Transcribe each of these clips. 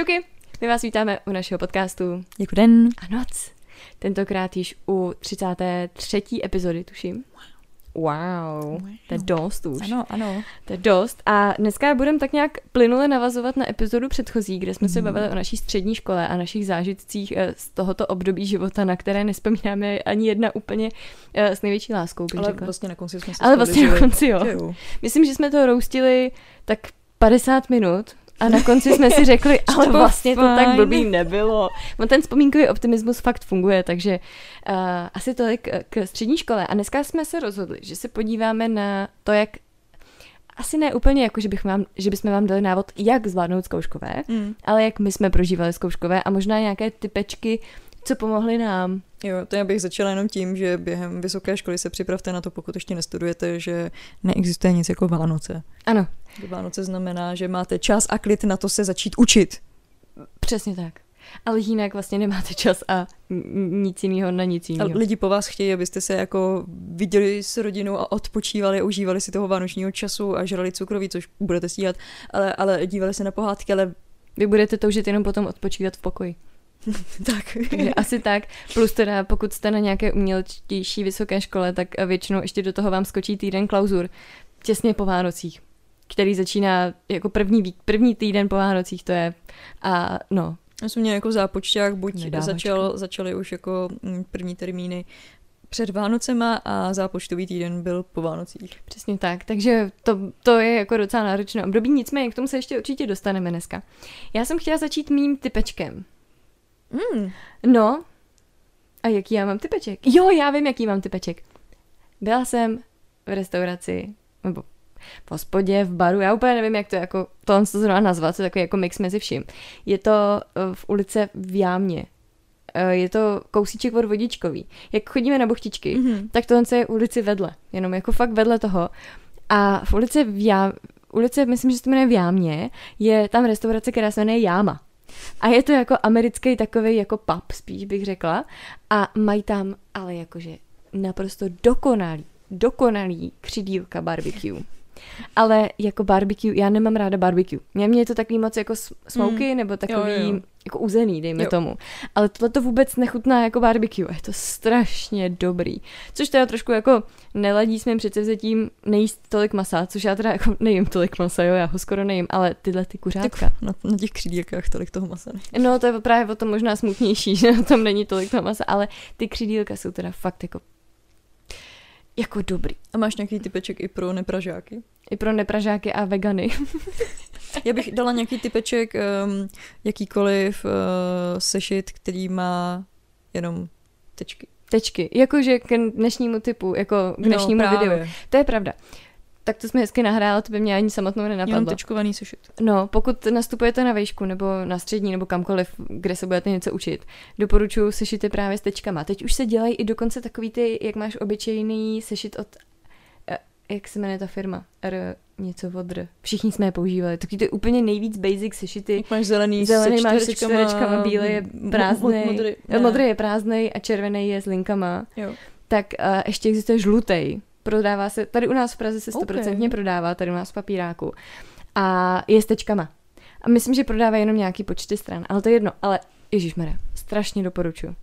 Čauky, my vás vítáme u našeho podcastu Jako den. a noc. Tentokrát již u 33. epizody, tuším. Wow, to je dost už. Ano, ano. To je dost. A dneska budeme tak nějak plynule navazovat na epizodu předchozí, kde jsme se bavili o naší střední škole a našich zážitcích eh, z tohoto období života, na které nespomínáme ani jedna úplně eh, s největší láskou, Ale řekla. vlastně na konci jsme se Ale vlastně na konci jo. Myslím, že jsme to roustili tak 50 minut a na konci jsme si řekli, ale to vlastně to tak fajn. blbý nebylo. No ten vzpomínkový optimismus fakt funguje, takže uh, asi tolik eh, k střední škole. A dneska jsme se rozhodli, že se podíváme na to, jak asi ne úplně jako, že, bych vám, že bychom vám dali návod, jak zvládnout zkouškové, Mm. ale jak my jsme prožívali zkouškové a možná nějaké typečky, co pomohly nám. Jo, to já bych začala jenom tím, že během vysoké školy se připravte na to, pokud ještě nestudujete, že neexistuje nic jako Vánoce. Ano, Že Vánoce znamená, že máte čas a klid na to se začít učit. přesně tak. Ale jinak vlastně nemáte čas a nic jiného na nic jiného. lidi po vás chtějí, abyste se jako viděli s rodinou a odpočívali, užívali si toho vánočního času a žrali cukroví, což budete stíhat, ale, ale dívali se na pohádky, ale Vy budete toužit jenom potom odpočívat v pokoji. tak. Takže asi tak. Plus teda, pokud jste na nějaké umělčtější vysoké škole, tak většinou ještě do toho vám skočí týden klauzur. Těsně po Vánocích. Který začíná jako první, vík, první týden po Vánocích to je. A no, Já jsem měl jako zápočták, buď Nedávačka. začal, začaly už jako mm, první termíny před Vánocema a zápočtový týden byl po Vánocích. přesně tak. Takže to, to je jako docela náročné období, nicméně k tomu se ještě určitě dostaneme dneska. Já jsem chtěla začít mým typečkem. Mm. No, a jaký já mám typeček? Jo, já vím, jaký mám typeček. Byla jsem v restauraci, nebo v hospodě, v baru, já úplně nevím, jak to jako, to on to zrovna nazvat, to je takový jako mix mezi vším. Je to eh, v ulice v Jámě. Eh, Je to kousíček od vodičkový. Jak chodíme na buchtičky, Mm-hmm. tak tohle je ulici vedle. Jenom jako fakt vedle toho. A v ulici v Já... ulice, myslím, že se to jmenuje v Jámě, je tam restaurace, která se jmenuje Jáma. A je to jako americký takový jako pub, spíš bych řekla. A mají tam ale jakože naprosto dokonalý, dokonalý křidílka barbecue. Ale jako barbecue, já nemám ráda barbecue. Mě, mě je to takový moc jako smoky, Mm. nebo takový Jo, jo. jako uzený, dejme Jo. tomu. Ale tohle to vůbec nechutná jako barbecue. A je to strašně dobrý. Což teda trošku jako neladí s mým předsevzetím nejíst tolik masa, což já teda jako nejím tolik masa, jo, já ho skoro nejím, ale tyhle ty kuřátka. Na, na těch křídílkách tolik toho masa. ne? No, to je právě o tom možná smutnější, že tom není tolik toho masa, ale ty křídílka jsou teda fakt jako jako dobrý. A máš nějaký typeček i pro nepražáky? I pro nepražáky a vegany. Já bych dala nějaký typeček, um, jakýkoliv uh, sešit, který má jenom tečky. Tečky. Jakože k dnešnímu typu, jako k dnešnímu no, videu. To je pravda. Tak to jsme hezky nahrála, to by mě ani samotnou Jenom nenapadlo. tečkovaný sešit. No, pokud nastupujete na vejšku nebo na střední nebo kamkoliv, kde se budete něco učit, doporučuji sešity právě s tečkama. Teď už se dělají i dokonce takový ty, jak máš obyčejný sešit od, eh, jak se jmenuje ta firma? R, něco od R. Všichni jsme je používali. Takový ty úplně nejvíc basic sešity. Jak máš zelený, Zelený se máš se čtverečkama, bílý je mo- modrý, modrý je prázdnej a červený je s linkama. Jo. Tak uh, ještě existuje žlutý. Prodává se, tady u nás v Praze se stoprocentně prodává, tady u nás v papíráku. A je s tečkama. A myslím, že prodává jenom nějaký počty stran, ale to je jedno. Ale Ježišmarja, strašně doporučuji.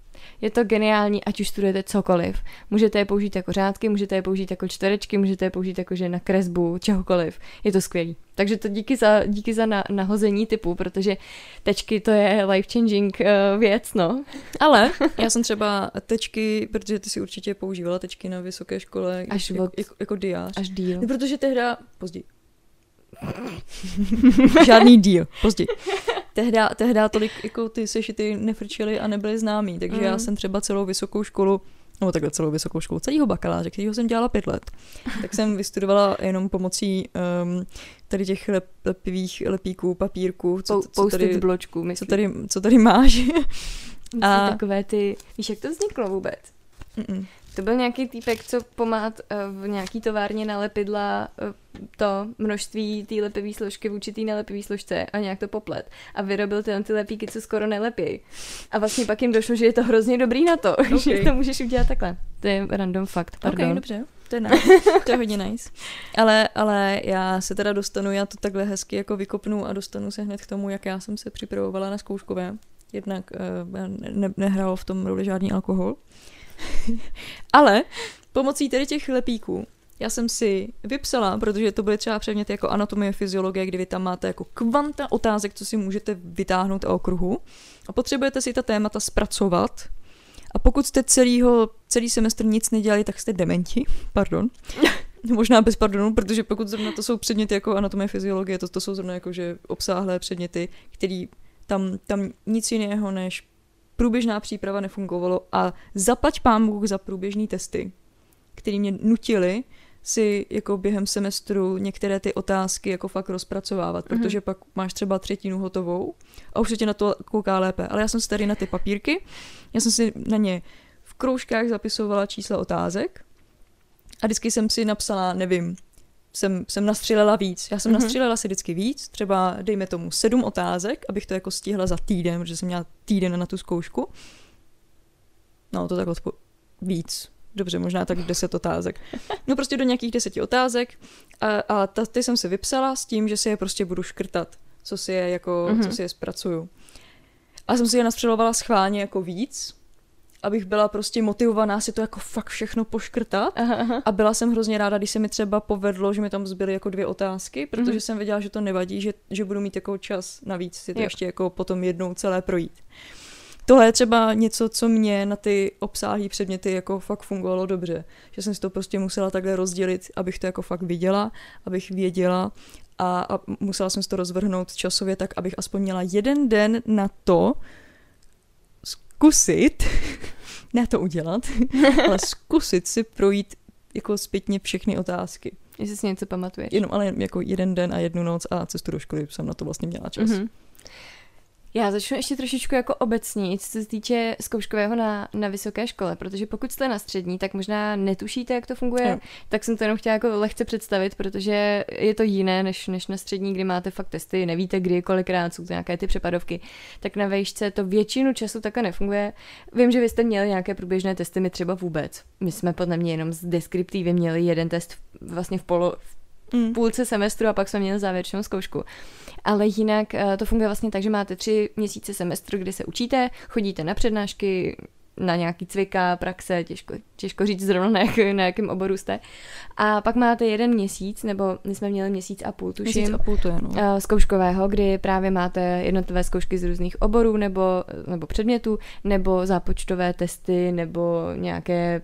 Je to geniální, ať už studujete cokoliv. Můžete je použít jako řádky, můžete je použít jako čtverečky, můžete je použít jako že na kresbu, čehokoliv. Je to skvělý. Takže to díky za, díky za na, nahození typu, protože tečky to je life-changing uh, věc, no. Ale já jsem třeba tečky, protože ty si určitě používala tečky na vysoké škole Až jako, od- jako, jako diář. Až díl. No, protože tehda, později. Žádný díl, později. Tehda, tehda tolik jako ty sešity nefrčely a nebyly známý, takže Mm. já jsem třeba celou vysokou školu nebo takhle celou vysokou školu, celého bakaláře, kterýho jsem dělala pět let, tak jsem vystudovala jenom pomocí um, tady těch lep, lepivých lepíků, papírků, co, co, tady, bločku, co, tady, co tady máš. A... A- takové ty, víš, jak to vzniklo vůbec? Mm-mm. To byl nějaký týpek, co pomád eh, v nějaký továrně nalepidla eh, to množství té lepivý složky v určitý nelepivý složce a nějak to poplet. A vyrobil ty, ty lepíky, co skoro nelepí. A vlastně pak jim došlo, že je to hrozně dobrý na to, Ok. že to můžeš udělat takhle. To je random fakt, pardon. Ok, dobře. to je nice, to je hodně nice. Ale, ale já se teda dostanu, já to takhle hezky jako vykopnu a dostanu se hned k tomu, jak já jsem se připravovala na zkouškové. Jednak uh, ne, nehrál v tom roli žádný alkohol. Ale pomocí tedy těch lepíků já jsem si vypsala, protože to byly třeba předměty jako anatomie, fyziologie, kdy vy tam máte jako kvanta otázek, co si můžete vytáhnout o okruhu a potřebujete si ta témata zpracovat a pokud jste celýho, celý semestr nic nedělali, tak jste dementi, pardon. Možná bez pardonu, protože pokud zrovna to jsou předměty jako anatomie, fyziologie, to, to jsou zrovna jako, že obsáhlé předměty, který tam, tam nic jiného než průběžná příprava nefungovalo a zaplať pán Bůh za průběžný testy, který mě nutili si jako během semestru některé ty otázky jako fakt rozpracovávat, mm-hmm. protože pak máš třeba třetinu hotovou a už se tě na to kouká lépe. Ale já jsem si tady na ty papírky, já jsem si na ně v kroužkách zapisovala čísla otázek a vždycky jsem si napsala, nevím, jsem, jsem nastřílela víc. Já jsem mm-hmm. nastřílela si vždycky víc, třeba dejme tomu sedm otázek, abych to jako stihla za týden, protože jsem měla týden na tu zkoušku. No, to tak odpo- víc dobře, možná tak deset otázek. No prostě do nějakých deseti otázek a, a ta, ty jsem si vypsala s tím, že si je prostě budu škrtat, co si je jako, mm-hmm. co si je zpracuju. A jsem si je nastřelovala schválně jako víc, abych byla prostě motivovaná si to jako fakt všechno poškrtat. Aha, aha. A byla jsem hrozně ráda, když se mi třeba povedlo, že mi tam zbyly jako dvě otázky, protože mm-hmm. jsem věděla, že to nevadí, že, že budu mít jako čas navíc si to jo. ještě jako potom jednou celé projít tohle je třeba něco, co mě na ty obsáhlé předměty jako fakt fungovalo dobře. Že jsem si to prostě musela takhle rozdělit, abych to jako fakt viděla, abych věděla a, a musela jsem si to rozvrhnout časově tak, abych aspoň měla jeden den na to zkusit, ne to udělat, ale zkusit si projít jako zpětně všechny otázky. Jestli si něco pamatuješ. Jenom ale jako jeden den a jednu noc a cestu do školy jsem na to vlastně měla čas. Mm-hmm. Já začnu ještě trošičku jako obecní, co se týče zkouškového na, na vysoké škole, protože pokud jste na střední, tak možná netušíte, jak to funguje, no. tak jsem to jenom chtěla jako lehce představit, protože je to jiné než, než na střední, kdy máte fakt testy, nevíte kdy, kolikrát jsou to nějaké ty přepadovky, tak na vejšce to většinu času takhle nefunguje. Vím, že vy jste měli nějaké průběžné testy, my třeba vůbec. My jsme podle mě jenom z deskriptivy měli jeden test vlastně v, polo, v mm. půlce semestru a pak jsme měli závěrečnou zkoušku. Ale jinak eh, to funguje vlastně tak, že máte tři měsíce semestru, kdy se učíte, chodíte na přednášky, na nějaký cvika, praxe, těžko, těžko říct zrovna na, jak, na jakém oboru jste. A pak máte jeden měsíc, nebo my jsme měli měsíc a půl, tuším, měsíc a půl to je, no. Eh, zkouškového, kdy právě máte jednotlivé zkoušky z různých oborů nebo, nebo předmětů, nebo zápočtové testy, nebo nějaké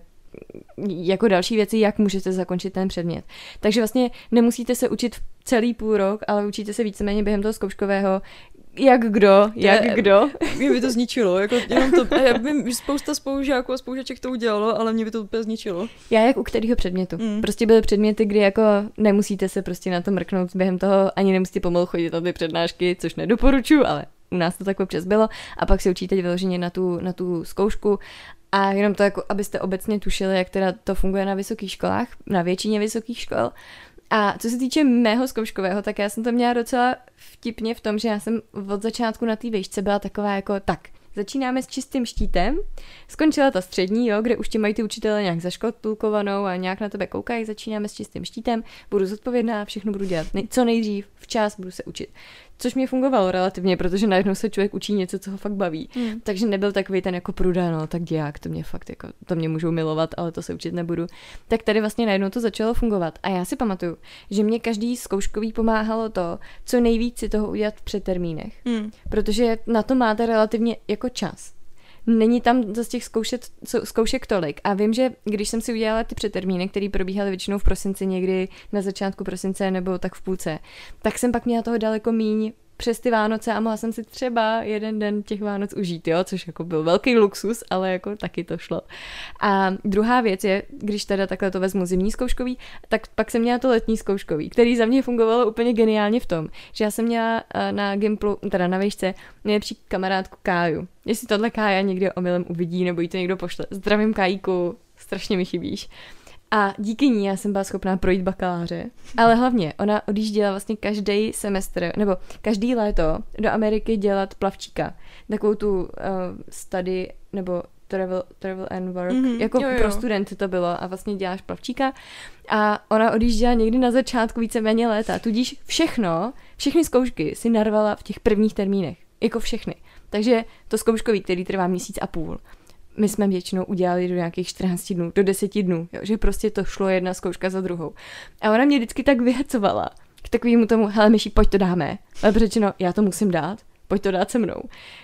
jako další věci, jak můžete zakončit ten předmět. Takže vlastně nemusíte se učit celý půl rok, ale učíte se víceméně během toho zkouškového, jak kdo, jak je, kdo. Mě by to zničilo, jako jenom to, já vím, že spousta spolužáků a spolužaček to udělalo, ale mě by to úplně zničilo. Já jak u kterého předmětu. Mm. Prostě byly předměty, kdy jako nemusíte se prostě na to mrknout během toho, ani nemusíte pomalu chodit na ty přednášky, což nedoporučuji, ale u nás to tak občas bylo a pak se učíte vyloženě na tu, na tu zkoušku a jenom to jako, abyste obecně tušili, jak teda to funguje na vysokých školách, na většině vysokých škol. A co se týče mého zkouškového, tak já jsem to měla docela vtipně v tom, že já jsem od začátku na té výšce byla taková jako tak, Začínáme s čistým štítem. Skončila ta střední, jo, kde už ti mají ty učitele nějak zaškotulkovanou a nějak na tebe koukají. Začínáme s čistým štítem, budu zodpovědná, všechno budu dělat co nejdřív, včas, budu se učit. Což mě fungovalo relativně, protože najednou se člověk učí něco, co ho fakt baví. Mm. Takže nebyl takový ten jako prudá, no tak děják, to mě fakt jako, to mě můžou milovat, ale to se učit nebudu. Tak tady vlastně najednou to začalo fungovat. A já si pamatuju, že mě každý zkouškový pomáhalo to, co nejvíc si toho udělat před termínech. Mm. Protože na to máte relativně jako čas není tam z těch zkoušet, zkoušek tolik. A vím, že když jsem si udělala ty přetermíny, které probíhaly většinou v prosinci, někdy na začátku prosince nebo tak v půlce, tak jsem pak měla toho daleko míň přes ty Vánoce a mohla jsem si třeba jeden den těch Vánoc užít, jo, což jako byl velký luxus, ale jako taky to šlo. A druhá věc je, když teda takhle to vezmu zimní zkouškový, tak pak jsem měla to letní zkouškový, který za mě fungovalo úplně geniálně v tom, že já jsem měla eh, na Gimplu, teda na výšce, nejlepší kamarádku Káju. Jestli tohle Kája někdy omylem uvidí, nebo jí to někdo pošle. Zdravím Kájíku, strašně mi chybíš. A díky ní já jsem byla schopná projít bakaláře. Ale hlavně, ona odjížděla vlastně každý semestr, nebo každý léto do Ameriky dělat plavčíka. Takovou tu uh, study, nebo travel, travel and work, Mhm, jako jo, jo. pro studenty to bylo a vlastně děláš plavčíka a ona odjížděla někdy na začátku víceméně léta, tudíž všechno, všechny zkoušky si narvala v těch prvních termínech, jako všechny. Takže to zkouškový, který trvá měsíc a půl, my jsme většinou udělali do nějakých 14 dnů, do 10 dnů, jo, že prostě to šlo jedna zkouška za druhou. A ona mě vždycky tak vyhecovala k takovému tomu, hele Myši, pojď to dáme. Ale řečeno, já to musím dát, pojď to dát se mnou.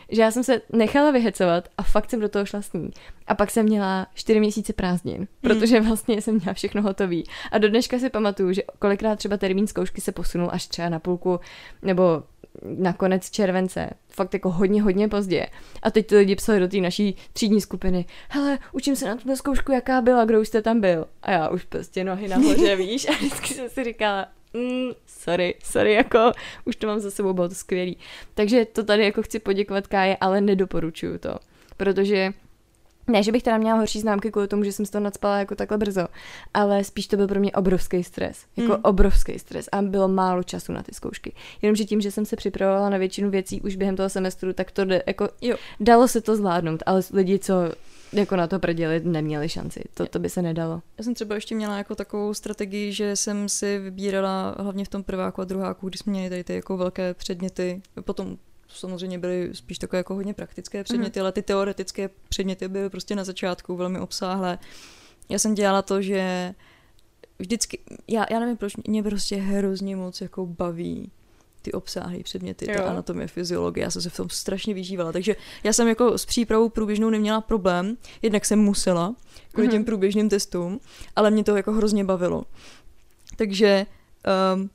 Že já jsem se nechala vyhecovat a fakt jsem do toho šla s ní. A pak jsem měla čtyři měsíce prázdnin, protože vlastně jsem měla všechno hotový. A do dneška si pamatuju, že kolikrát třeba termín zkoušky se posunul až třeba na půlku nebo na konec července, fakt jako hodně, hodně pozdě. A teď ty lidi psali do té naší třídní skupiny, hele, učím se na tuto zkoušku, jaká byla, kdo už jste tam byl. A já už prostě nohy nahoře, víš, a vždycky jsem si říkala, mm, sorry, sorry, jako už to mám za sebou, bylo to skvělý. Takže to tady jako chci poděkovat Káje, ale nedoporučuju to, protože ne, že bych teda měla horší známky kvůli tomu, že jsem toho nadspala jako takhle brzo, ale spíš to byl pro mě obrovský stres. Jako Mm. obrovský stres a bylo málo času na ty zkoušky. Jenomže tím, že jsem se připravovala na většinu věcí už během toho semestru, tak to jde, jako Jo. dalo se to zvládnout, ale lidi, co jako na to prděli, neměli šanci. To, to by se nedalo. Já jsem třeba ještě měla jako takovou strategii, že jsem si vybírala hlavně v tom prváku a druháku, když jsme měli tady ty jako velké předměty, potom samozřejmě byly spíš takové jako hodně praktické předměty, mm. ale ty teoretické předměty byly prostě na začátku velmi obsáhlé. Já jsem dělala to, že vždycky, já, já nevím proč, mě prostě hrozně moc jako baví ty obsáhlé předměty, ta Jo. anatomie, fyziologie, já jsem se v tom strašně vyžívala, takže já jsem jako s přípravou průběžnou neměla problém, jednak jsem musela, kvůli Mhm. těm průběžným testům, ale mě to jako hrozně bavilo. Takže um,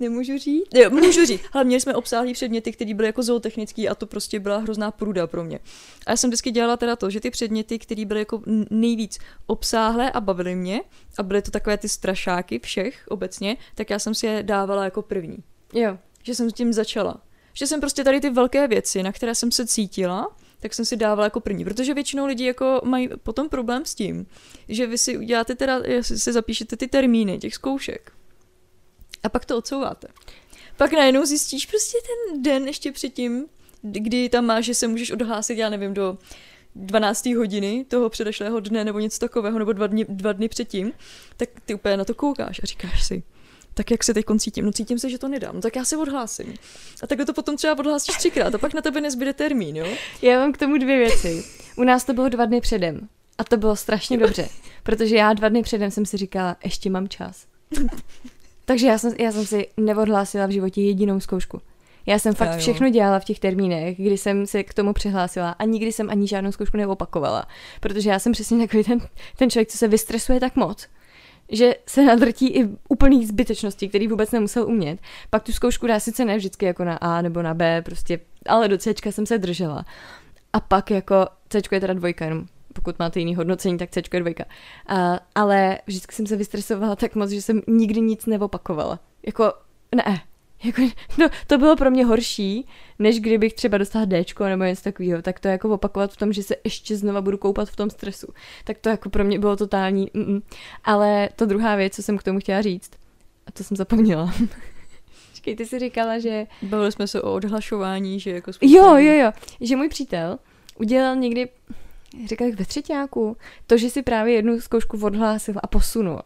nemůžu říct? Jo, můžu říct, ale měli jsme obsáhlý předměty, které byly jako zootechnický a to prostě byla hrozná pruda pro mě. A já jsem vždycky dělala teda to, že ty předměty, které byly jako nejvíc obsáhlé a bavily mě, a byly to takové ty strašáky všech obecně, tak já jsem si je dávala jako první. Jo. Že jsem s tím začala. Že jsem prostě tady ty velké věci, na které jsem se cítila, tak jsem si dávala jako první, protože většinou lidi jako mají potom problém s tím, že vy si uděláte teda, si zapíšete ty termíny těch zkoušek a pak to odsouváte. Pak najednou zjistíš prostě ten den ještě předtím, kdy tam máš, že se můžeš odhlásit, já nevím, do 12. hodiny toho předešlého dne nebo něco takového, nebo dva dny, dva dny předtím, tak ty úplně na to koukáš a říkáš si, tak jak se teď cítím? No cítím se, že to nedám, no tak já se odhlásím. A takhle to potom třeba odhlásíš třikrát a pak na tebe nezbyde termín, jo? Já mám k tomu dvě věci. U nás to bylo dva dny předem. A to bylo strašně dobře, protože já dva dny předem jsem si říkala, ještě mám čas. Takže já jsem, já jsem si neodhlásila v životě jedinou zkoušku. Já jsem fakt všechno dělala v těch termínech, kdy jsem se k tomu přihlásila a nikdy jsem ani žádnou zkoušku neopakovala. Protože já jsem přesně takový ten, ten člověk, co se vystresuje tak moc, že se nadrtí i úplných zbytečností, který vůbec nemusel umět. Pak tu zkoušku dá sice ne vždycky jako na A nebo na B, prostě, ale do C jsem se držela. A pak jako C je teda dvojka, jenom pokud máte jiný hodnocení, tak C je dvojka. A, ale vždycky jsem se vystresovala tak moc, že jsem nikdy nic neopakovala. Jako, ne, jako, no, to bylo pro mě horší, než kdybych třeba dostala D nebo něco takového, tak to jako opakovat v tom, že se ještě znova budu koupat v tom stresu. Tak to jako pro mě bylo totální, mm-mm. ale to druhá věc, co jsem k tomu chtěla říct, a to jsem zapomněla. Počkej, ty jsi říkala, že... Bavili jsme se o odhlašování, že jako Jo, jo, jo, že můj přítel udělal někdy, říkal jak ve třetíku, to, že si právě jednu zkoušku odhlásil a posunul.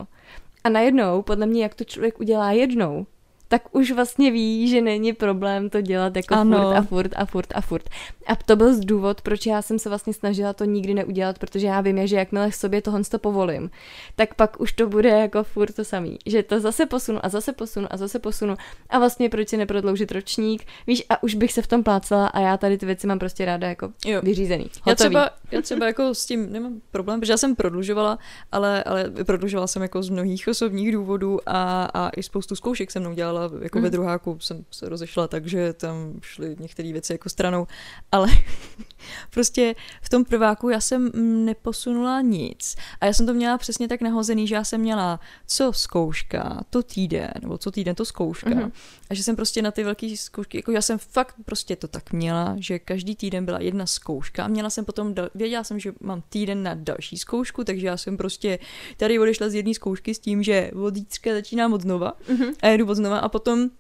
A najednou, podle mě, jak to člověk udělá jednou, tak už vlastně ví, že není problém to dělat jako Ano. furt a furt a furt a furt. A to byl důvod, proč já jsem se vlastně snažila to nikdy neudělat, protože já vím, že jakmile sobě tohle to povolím, tak pak už to bude jako furt to samý. Že to zase posunu a zase posunu a zase posunu a vlastně proč si neprodloužit ročník, víš, a už bych se v tom plácala a já tady ty věci mám prostě ráda jako Jo. vyřízený. Já Hotový. třeba, já třeba jako s tím nemám problém, protože já jsem prodlužovala, ale, ale prodlužovala jsem jako z mnohých osobních důvodů a, a i spoustu zkoušek jsem mnou dělala, jako Mhm. ve druháku jsem se rozešla, takže tam šly některé věci jako stranou, ale prostě v tom prváku já jsem mm, neposunula nic a já jsem to měla přesně tak nahozený, že já jsem měla co zkouška, to týden, nebo co týden to zkouška Mhm. a že jsem prostě na ty velké zkoušky, jako já jsem fakt prostě to tak měla, že každý týden byla jedna zkouška a měla jsem potom, dal, věděla jsem, že mám týden na další zkoušku, takže já jsem prostě tady odešla z jedné zkoušky s tím, že od zítřka začínám od znova Mhm. a jedu od znova a potom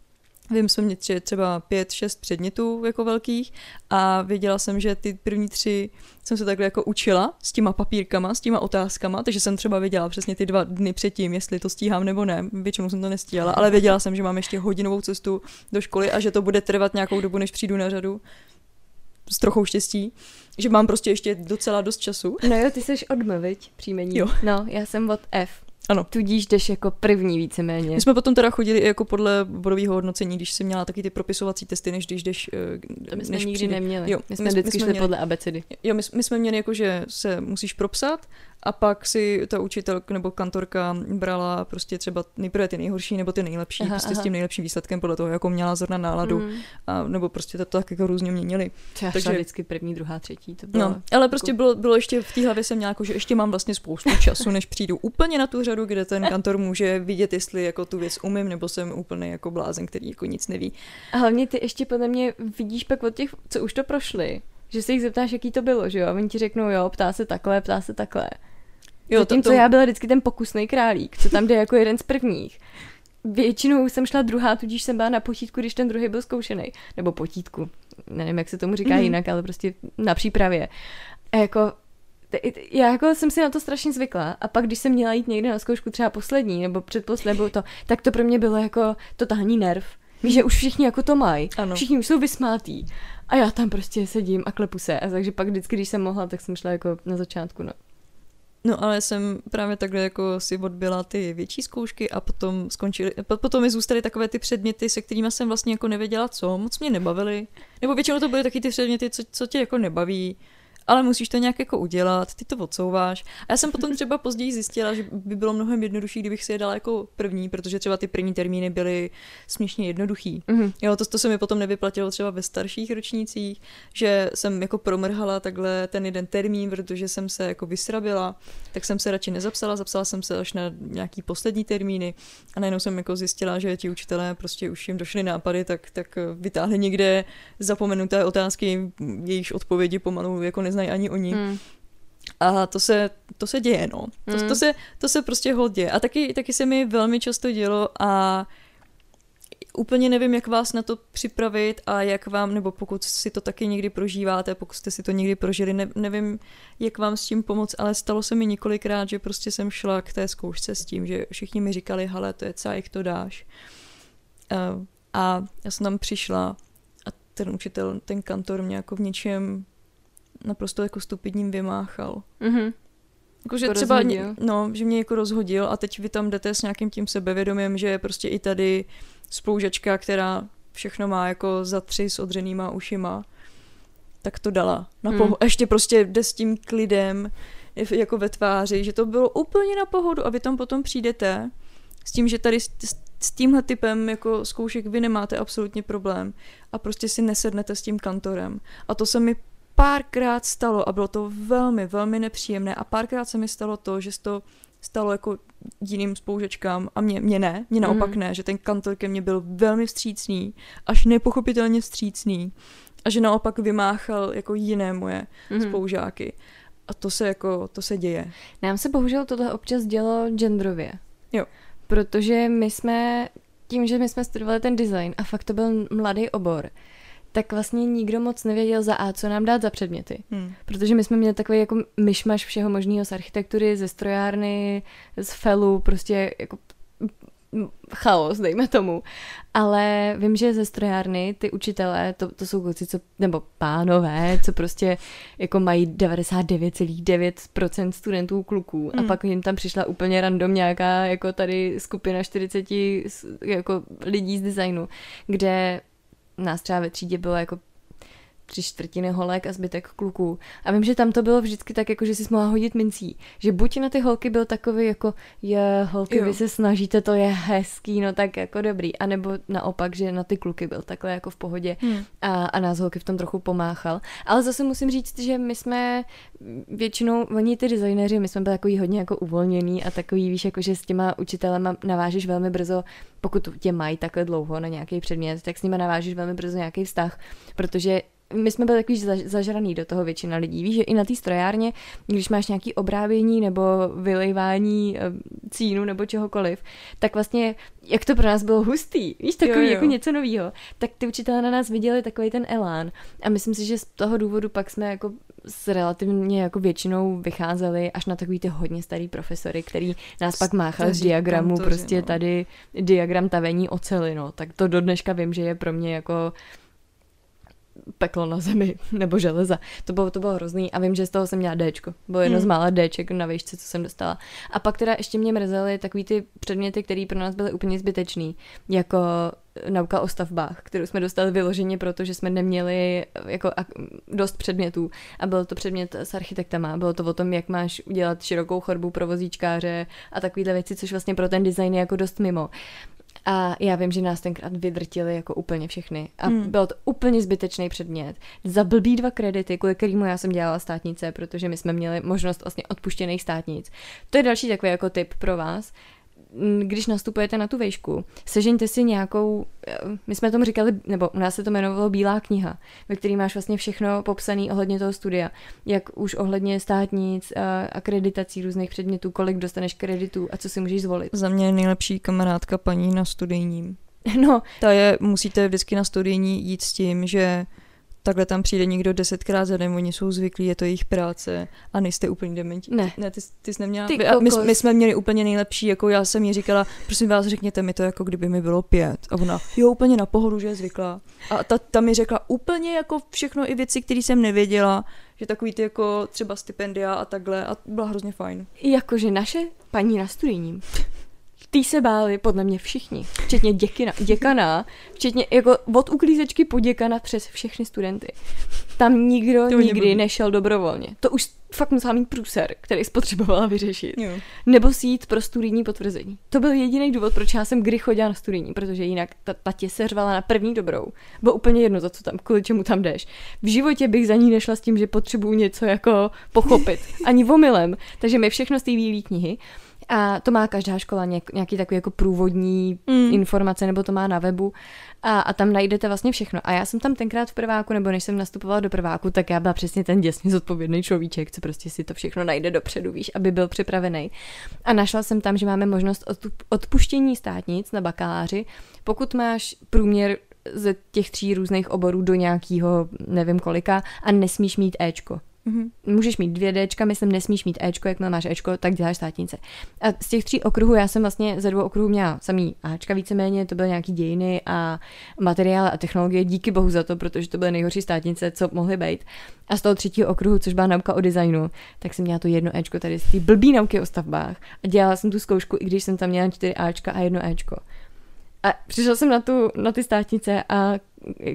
Vím, jsme měli třeba pět, šest předmětů jako velkých a věděla jsem, že ty první tři jsem se takhle jako učila s těma papírkama, s těma otázkama, takže jsem třeba věděla přesně ty dva dny předtím, jestli to stíhám nebo ne. Většinou jsem to nestíhala, ale věděla jsem, že mám ještě hodinovou cestu do školy a že to bude trvat nějakou dobu, než přijdu na řadu s trochou štěstí, že mám prostě ještě docela dost času. No jo, ty jsi od M, viď? Příjmení. Jo. No, já jsem od F. Ano. Tudíž jdeš jako první víceméně. My jsme potom teda chodili jako podle bodového hodnocení, když jsi měla taky ty propisovací testy, než když jdeš... eh, To my jsme než nikdy přijde- neměli. Jo, my jsme vždycky šli měli, podle abecedy. Jo, my, my jsme měli jako, že se musíš propsat a pak si ta učitelka nebo kantorka brala prostě třeba nejprve ty nejhorší nebo ty nejlepší, Aha, prostě aha. s tím nejlepším výsledkem podle toho, jako měla zrovna náladu, mm. Mm. a, nebo prostě to, to tak jako různě měnili. To já Takže- vždycky první, druhá, třetí. To bylo... No, ale prostě bylo, bylo ještě v té hlavě jsem měla jako, že ještě mám vlastně spoustu času, než přijdu úplně na tu řadu, kde ten kantor může vidět, jestli jako tu věc umím, nebo jsem úplně jako blázen, který jako nic neví. A hlavně ty ještě podle mě vidíš pak od těch, co už to prošli, že se jich zeptáš, jaký to bylo, že jo? A oni ti řeknou, jo, ptá se takhle, ptá se takhle. Jo, Zatímco to, to, já byla vždycky ten pokusný králík, co tam jde jako jeden z prvních. Většinou jsem šla druhá, tudíž jsem byla na potítku, když ten druhý byl zkoušený. Nebo potítku. Nevím, jak se tomu říká mm-hmm. jinak, ale prostě na přípravě. A jako já jako jsem si na to strašně zvykla a pak, když jsem měla jít někde na zkoušku třeba poslední nebo předposlední, nebo to, tak to pro mě bylo jako totální nerv. Víš, že už všichni jako to mají. Všichni už jsou vysmátý. A já tam prostě sedím a klepu se. A takže pak vždycky, když jsem mohla, tak jsem šla jako na začátku. No. No ale jsem právě takhle jako si odbyla ty větší zkoušky a potom skončili, po- potom mi zůstaly takové ty předměty, se kterými jsem vlastně jako nevěděla co, moc mě nebavily. Nebo většinou to byly taky ty předměty, co, co tě jako nebaví, ale musíš to nějak jako udělat, ty to odsouváš. A já jsem potom třeba později zjistila, že by bylo mnohem jednodušší, kdybych si je dala jako první, protože třeba ty první termíny byly směšně jednoduchý. Mhm. Jo, to, to se mi potom nevyplatilo třeba ve starších ročnících, že jsem jako promrhala takhle ten jeden termín, protože jsem se jako vysrabila, tak jsem se radši nezapsala, zapsala jsem se až na nějaký poslední termíny a najednou jsem jako zjistila, že ti učitelé prostě už jim došly nápady, tak, tak vytáhli někde zapomenuté otázky, jejichž odpovědi pomalu jako neznají ani oni. Mm. A to se, to se děje, no. To, Mm. to, se, to se prostě hod děje. A taky, taky se mi velmi často dělo a úplně nevím, jak vás na to připravit a jak vám, nebo pokud si to taky někdy prožíváte, pokud jste si to někdy prožili, ne, nevím, jak vám s tím pomoct, ale stalo se mi několikrát, že prostě jsem šla k té zkoušce s tím, že všichni mi říkali, hele, to je jak to dáš. A já jsem tam přišla a ten učitel, ten kantor mě jako v něčem naprosto jako stupidním vymáchal. Mhm. Jako, že Jako třeba, rozhodil? no, že mě jako rozhodil a teď vy tam jdete s nějakým tím sebevědomím, že je prostě i tady spolužačka, která všechno má jako za tři s odřenýma ušima, tak to dala. Na Hmm. poho- a ještě prostě jde s tím klidem jako ve tváři, že to bylo úplně na pohodu a vy tam potom přijdete s tím, že tady s, s, s tímhle typem jako zkoušek vy nemáte absolutně problém a prostě si nesednete s tím kantorem. A to se mi párkrát stalo a bylo to velmi, velmi nepříjemné a párkrát se mi stalo to, že to stalo jako jiným spolužečkám a mě, mě ne, mě naopak Mhm. ne, že ten kantor ke mně byl velmi vstřícný, až nepochopitelně vstřícný a že naopak vymáchal jako jiné moje Mhm. spolužáky. A to se jako, to se děje. Nám se bohužel tohle občas dělo genderově. Jo. Protože my jsme, tím, že my jsme studovali ten design a fakt to byl mladý obor, tak vlastně nikdo moc nevěděl za A, co nám dát za předměty. Hmm. Protože my jsme měli takový jako myšmaš všeho možného z architektury, ze strojárny, z felu, prostě jako chaos, dejme tomu. Ale vím, že ze strojárny ty učitelé, to, to jsou kluci, co, nebo pánové, co prostě jako mají 99,9% studentů kluků a Hmm. pak jim tam přišla úplně random nějaká jako tady skupina 40 s- jako lidí z designu, kde nás třeba ve třídě bylo jako tři čtvrtiny holek a zbytek kluků. A vím, že tam to bylo vždycky tak, jako že si mohla hodit mincí. Že buď na ty holky byl takový jako, je, holky, Jo. vy se snažíte, to je hezký, no tak jako dobrý. A nebo naopak, že na ty kluky byl takhle jako v pohodě Hmm. a, a nás holky v tom trochu pomáchal. Ale zase musím říct, že my jsme většinou, oni ty designéři, my jsme byli takový hodně jako uvolněný a takový, víš, jako že s těma učitelema navážeš velmi brzo, pokud tě mají takhle dlouho na nějaký předmět, tak s nimi navážeš velmi brzo nějaký vztah, protože my jsme byli takový zaž- zažraný do toho většina lidí. Víš, že i na té strojárně, když máš nějaký obrábění nebo vylejvání eh, cínu nebo čehokoliv, tak vlastně, jak to pro nás bylo hustý, víš, takový jo, jo. jako něco nového, tak ty učitelé na nás viděli takový ten elán. A myslím si, že z toho důvodu pak jsme jako s relativně jako většinou vycházeli až na takový ty hodně starý profesory, který nás pak máchal z diagramu, to, prostě no. tady diagram tavení oceli, no. Tak to do dneška vím, že je pro mě jako peklo na zemi, nebo železa. To bylo, to bylo hrozný a vím, že z toho jsem měla Dčko. Bylo jedno hmm. z mála Dček na výšce, co jsem dostala. A pak teda ještě mě mrzely takový ty předměty, které pro nás byly úplně zbytečný, jako nauka o stavbách, kterou jsme dostali vyloženě, protože jsme neměli jako dost předmětů a byl to předmět s architektama, bylo to o tom, jak máš udělat širokou chodbu pro vozíčkáře a takovéhle věci, což vlastně pro ten design je jako dost mimo. A já vím, že nás tenkrát vydrtili jako úplně všechny. A hmm. byl to úplně zbytečný předmět. Za blbý dva kredity, kvůli kterému já jsem dělala státnice, protože my jsme měli možnost vlastně odpuštěných státnic. To je další takový jako tip pro vás když nastupujete na tu vejšku, sežeňte si nějakou, eh, my jsme tomu říkali, nebo u nás se to jmenovalo Bílá kniha, ve které máš vlastně všechno popsané ohledně toho studia, jak už ohledně státnic, a akreditací různých předmětů, kolik dostaneš kreditů a co si můžeš zvolit. Za mě je nejlepší kamarádka paní na studijním. No. Ta je, musíte vždycky na studijní jít s tím, že takhle tam přijde někdo desetkrát za den, oni jsou zvyklí, je to jejich práce a nejste úplně dementi. Ne. Ne, ty, ty jsi neměla. Ty my, my, jsme měli úplně nejlepší, jako já jsem jí říkala, prosím vás, řekněte mi to, jako kdyby mi bylo pět. A ona, jo, úplně na pohodu, že je zvyklá. A ta, ta mi řekla úplně jako všechno i věci, které jsem nevěděla, že takový ty jako třeba stipendia a takhle a byla hrozně fajn. Jakože naše paní na studijním Tý se báli podle mě všichni, včetně děkina, děkana, včetně jako od uklízečky po děkana přes všechny studenty. Tam nikdo to nikdy nebudu. nešel dobrovolně. To už fakt musela mít průser, který spotřebovala vyřešit. Jo. Nebo si jít pro studijní potvrzení. To byl jediný důvod, proč já jsem kdy chodila na studijní, protože jinak ta, ta tě se řvala na první dobrou. Bylo úplně jedno, za co tam, kvůli čemu tam jdeš. V životě bych za ní nešla s tím, že potřebuju něco jako pochopit. Ani omylem. Takže mi všechno z té knihy. A to má každá škola něk, nějaký takový jako průvodní mm. informace, nebo to má na webu. A, a tam najdete vlastně všechno. A já jsem tam tenkrát v prváku, nebo než jsem nastupovala do prváku, tak já byla přesně ten děsně zodpovědný človíček, co prostě si to všechno najde dopředu, víš, aby byl připravený. A našla jsem tam, že máme možnost odpuštění státnic na bakaláři, pokud máš průměr ze těch tří různých oborů do nějakého, nevím kolika, a nesmíš mít Ečko. Mm-hmm. Můžeš mít dvě Dčka, myslím, nesmíš mít Ečko, jakmile máš Ečko, tak děláš státnice. A z těch tří okruhů, já jsem vlastně ze dvou okruhů měla samý Ačka víceméně, to byly nějaký dějiny a materiály a technologie, díky bohu za to, protože to byly nejhorší státnice, co mohly být. A z toho třetího okruhu, což byla nauka o designu, tak jsem měla to jedno Ečko tady z té blbý nauky o stavbách. A dělala jsem tu zkoušku, i když jsem tam měla čtyři Ačka a jedno Ečko. A přišla jsem na, tu, na ty státnice a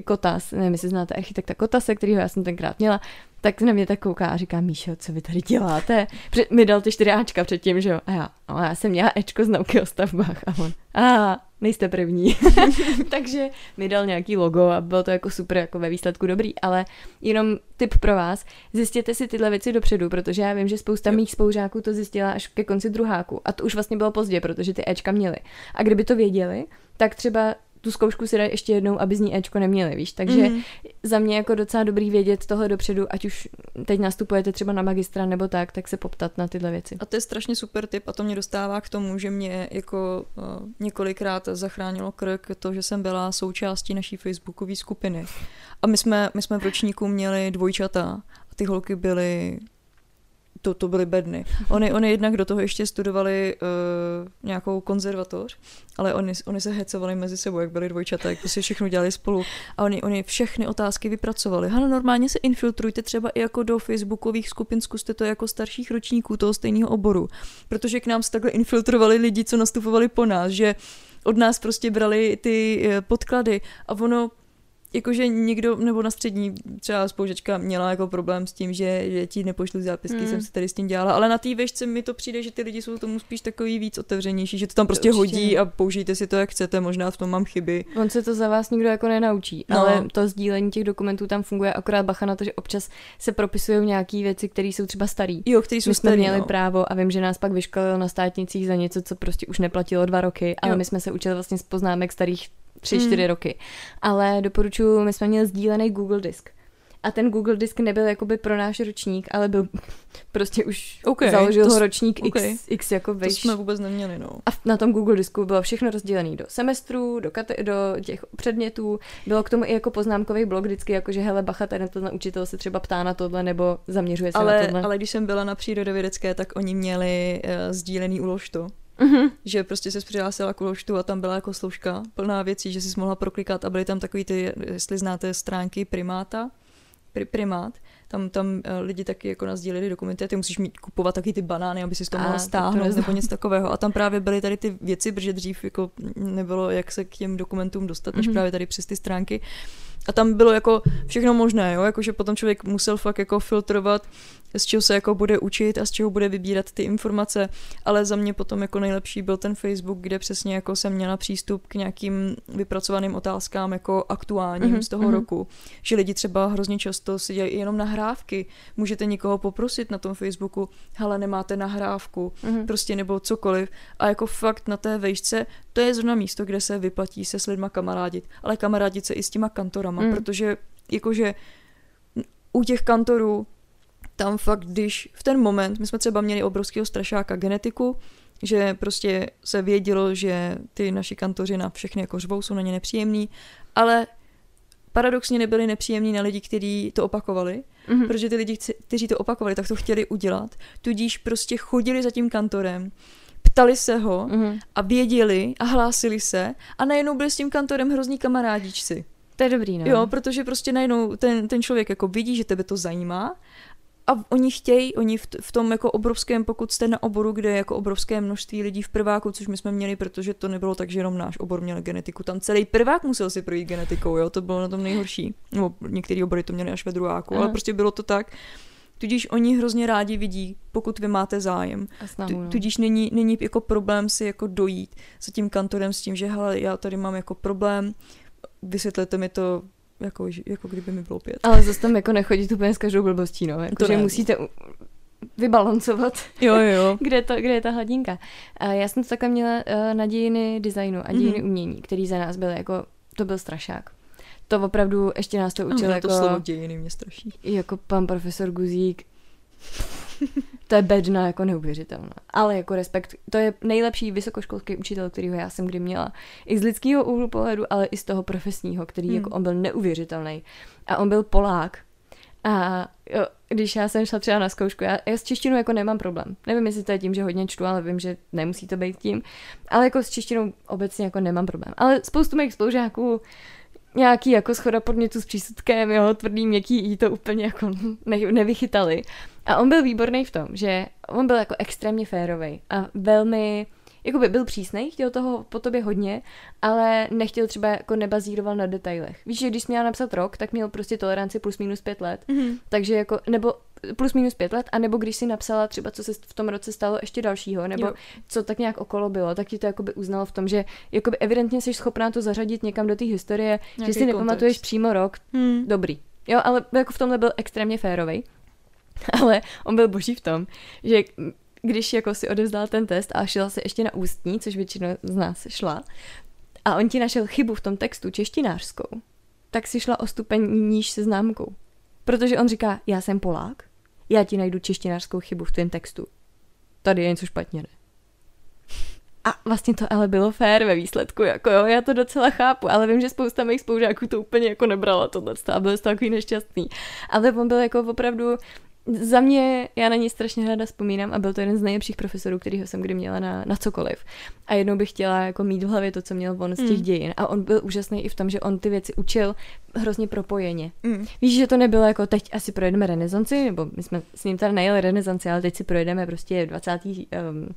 Kotas, nevím, jestli znáte architekta Kotase, kterýho já jsem tenkrát měla, tak na mě tak kouká a říká, Míšo, co vy tady děláte? Před, mi dal ty čtyři Ačka předtím, že jo? A já, no, já jsem měla Ečko z nauky o stavbách a on, a nejste první. Takže mi dal nějaký logo a bylo to jako super, jako ve výsledku dobrý, ale jenom tip pro vás, zjistěte si tyhle věci dopředu, protože já vím, že spousta mých spoužáků to zjistila až ke konci druháku a to už vlastně bylo pozdě, protože ty Ečka měli. A kdyby to věděli, tak třeba tu zkoušku si dají ještě jednou, aby z ní Ečko neměli, víš. Takže mm. za mě jako docela dobrý vědět tohle dopředu, ať už teď nastupujete třeba na magistra nebo tak, tak se poptat na tyhle věci. A to je strašně super tip a to mě dostává k tomu, že mě jako uh, několikrát zachránilo krk to, že jsem byla součástí naší facebookové skupiny. A my jsme, my jsme v ročníku měli dvojčata a ty holky byly to, to byly bedny. Oni, oni jednak do toho ještě studovali uh, nějakou konzervatoř, ale oni, oni se hecovali mezi sebou, jak byli dvojčata, jak prostě všechno dělali spolu a oni, oni všechny otázky vypracovali. Hano, normálně se infiltrujte třeba i jako do facebookových skupin, zkuste to jako starších ročníků toho stejného oboru, protože k nám se takhle infiltrovali lidi, co nastupovali po nás, že od nás prostě brali ty eh, podklady a ono jakože někdo, nebo na střední třeba spoužečka měla jako problém s tím, že, že ti nepošlu zápisky, mm. jsem se tady s tím dělala, ale na té vešce mi to přijde, že ty lidi jsou tomu spíš takový víc otevřenější, že to tam prostě to hodí a použijte si to, jak chcete, možná v tom mám chyby. On se to za vás nikdo jako nenaučí, no. ale to sdílení těch dokumentů tam funguje akorát bacha na to, že občas se propisují nějaké věci, které jsou třeba staré. Jo, které jsou my jsme měli no. právo a vím, že nás pak vyškolil na státnicích za něco, co prostě už neplatilo dva roky, ale jo. my jsme se učili vlastně z poznámek starých tři, mm. čtyři roky. Ale doporučuji, my jsme měli sdílený Google disk. a ten Google disk nebyl jakoby pro náš ročník, ale byl prostě už Okay, založil to ho ročník okay. X, X jako To vejš. jsme vůbec neměli, no. A na tom Google disku bylo všechno rozdělené do semestrů, do, kate- do těch předmětů. Bylo k tomu i jako poznámkový blok vždycky, jako že hele, bacha, ten tenhle učitel se třeba ptá na tohle, nebo zaměřuje se na Ale, tohle. ale když jsem byla na přírodovědecké, tak oni měli uh, sdílený uložto. Mhm. Že prostě se přihlásila k uložtu a tam byla jako složka plná věcí, že jsi mohla proklikat a byly tam takový ty, jestli znáte stránky primáta, pri, primát, tam, tam uh, lidi taky jako nazdílili dokumenty a ty musíš mít kupovat taky ty banány, aby si to mohla stáhnout nebo něco takového. A tam právě byly tady ty věci, protože dřív jako nebylo, jak se k těm dokumentům dostat, než Mhm. právě tady přes ty stránky. A tam bylo jako všechno možné, jo, jakože potom člověk musel fakt jako filtrovat, z čeho se jako bude učit a z čeho bude vybírat ty informace, ale za mě potom jako nejlepší byl ten Facebook, kde přesně jako jsem měla přístup k nějakým vypracovaným otázkám jako aktuálním Mhm, z toho mhm. roku, že lidi třeba hrozně často si dělají jenom nahrávky, můžete někoho poprosit na tom Facebooku, hele, nemáte nahrávku, Mhm. prostě nebo cokoliv. A jako fakt na té vejšce, to je zrovna místo, kde se vyplatí se s lidma kamarádit, ale kamarádit se i s těma kantorama, Mm. mm. protože jakože u těch kantorů tam fakt, když v ten moment, my jsme třeba měli obrovského strašáka genetiku, že prostě se vědělo, že ty naši kantoři na všechny jako řvou, jsou na ně nepříjemní, ale paradoxně nebyli nepříjemní na lidi, kteří to opakovali, Mhm. protože ty lidi, kteří to opakovali, tak to chtěli udělat. Tudíž prostě chodili za tím kantorem, ptali se ho Mhm. a věděli a hlásili se a najednou byli s tím kantorem hrozní kamarádičci. To je dobrý, no. Jo, protože prostě najednou ten, ten člověk jako vidí, že tebe to zajímá a oni chtějí, oni v, v tom jako obrovském, pokud jste na oboru, kde je jako obrovské množství lidí v prváku, což my jsme měli, protože to nebylo tak, že jenom náš obor měl genetiku, tam celý prvák musel si projít genetikou, jo, to bylo na tom nejhorší. Nebo některé obory to měli až ve druháku, ale Aha. prostě bylo to tak. Tudíž oni hrozně rádi vidí, pokud vy máte zájem. Snahu, no. Tudíž není, není jako problém si jako dojít za tím kantorem s tím, že hele, já tady mám jako problém, vysvětlete mi to, jako, jako kdyby mi bylo pět. Ale zase tam jako nechodit úplně s každou blbostí, no. Jako, To že ne. musíte vybalancovat, Jo, jo, kde je, to, kde je ta hladinka. A já jsem to takhle měla uh, na dějiny designu a dějiny Mhm. umění, který za nás byl jako, to byl strašák. To opravdu ještě nás to učil Ano, jako, to slovo dějiny mě straší. jako pan profesor Guzík. to je bedna jako neuvěřitelná. Ale jako respekt, to je nejlepší vysokoškolský učitel, kterýho já jsem kdy měla. I z lidského úhlu pohledu, ale i z toho profesního, který Hmm. jako on byl neuvěřitelný. A on byl Polák. A jo, když já jsem šla třeba na zkoušku, já, já s češtinou jako nemám problém. Nevím, jestli to je tím, že hodně čtu, ale vím, že nemusí to být tím. Ale jako s češtinou obecně jako nemám problém. Ale spoustu mých spolužáků nějaký jako schoda podnětů s přísudkem, jo, tvrdý, měkký, jí to úplně jako ne, nevychytali. A on byl výborný v tom, že on byl jako extrémně férový a velmi, jakoby byl přísnej, chtěl toho po tobě hodně, ale nechtěl třeba jako nebazíroval na detailech. Víš, že když jsi měla napsat rok, tak měl prostě toleranci plus minus pět let, Mhm. takže jako, nebo plus minus pět let, anebo když si napsala třeba, co se v tom roce stalo ještě dalšího, nebo Jo. co tak nějak okolo bylo, tak ti to jakoby uznal v tom, že jakoby evidentně jsi schopná to zařadit někam do té historie, Nějaký že si nepamatuješ kontext. přímo rok, Hmm. dobrý. Jo, ale jako v tomhle byl extrémně férovej. Ale on byl boží v tom, že když jako si odevzdal ten test a šla se ještě na ústní, což většina z nás šla, a on ti našel chybu v tom textu češtinářskou, tak si šla o stupeň níž se známkou. Protože on říká, já jsem Polák, já ti najdu češtinářskou chybu v tvém textu. Tady je něco špatně, ne? A vlastně to ale bylo fér ve výsledku, jako jo, já to docela chápu, ale vím, že spousta mých spolužáků to úplně jako nebrala tohle a byli z toho takový nešťastný. Ale on byl jako opravdu, za mě, já na něj strašně ráda vzpomínám a byl to jeden z nejlepších profesorů, kterýho jsem kdy měla na, na cokoliv. A jednou bych chtěla jako mít v hlavě to, co měl on z těch Mm. dějin. A on byl úžasný i v tom, že on ty věci učil hrozně propojeně. Mm. Víš, že to nebylo jako teď asi projedeme renesanci, nebo my jsme s ním tady nejeli renesanci, ale teď si projedeme prostě 20. Um,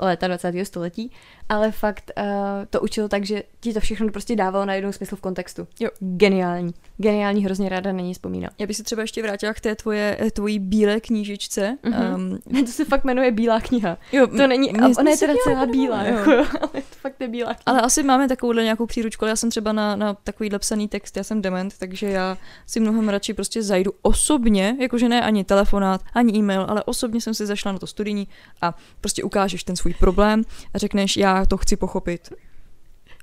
léta 20. století, ale fakt uh, to učil tak, že ti to všechno prostě dávalo na jednou smysl v kontextu. Jo. Geniální. Geniální, hrozně ráda na ní vzpomínám. Já bych se třeba ještě vrátila k té tvoje, eh, tvojí bílé knížičce. Mhm. Um, To se fakt jmenuje Bílá kniha. jo, To není, a ona je teda celá bílá, jo. jako, ale to fakt je Bílá kniha. Ale asi máme takovouhle nějakou příručku, ale já jsem třeba na, na takovýhle psaný text, já jsem dement, takže já si mnohem radši prostě zajdu osobně, jakože ne ani telefonát, ani e-mail, ale osobně jsem si zašla na to studijní a prostě ukážeš ten svůj problém a řekneš, já to chci pochopit.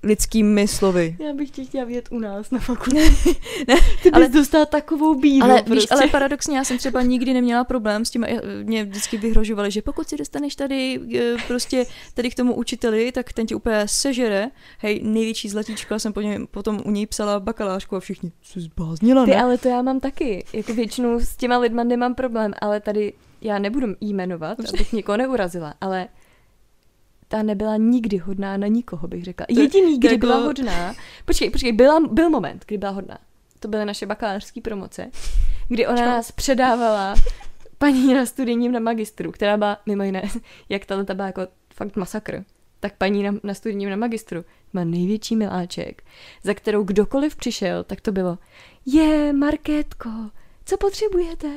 lidskými slovy. Já bych tě chtěla vidět u nás na fakultě. ne, Ty bys ale- dostala takovou bídu Ale prostě. víš, ale paradoxně já jsem třeba nikdy neměla problém s tím, eh, mě vždycky vyhrožovali, že pokud si dostaneš tady eh, prostě tady k tomu učiteli, tak ten tě úplně sežere. Hej, největší zlatíčko, já jsem po něm, potom u něj psala bakalářku a všichni jsi zbláznila, Ty, ne? ale to já mám taky. Jako většinou s těma lidma nemám problém, ale tady já nebudu jí jmenovat, abych někoho neurazila, ale ta nebyla nikdy hodná na nikoho, bych řekla. je- Jediný, kdy byla hodná, počkej, počkej, byla, byl moment, kdy byla hodná. To byly naše bakalářské promoce, kdy ona nás předávala paní na studijním na magistru, která byla mimo jiné, jak tahle ta byla jako fakt masakr, tak paní na, na studijním na magistru má největší miláček, za kterou kdokoliv přišel, tak to bylo, je, Markétko, co potřebujete?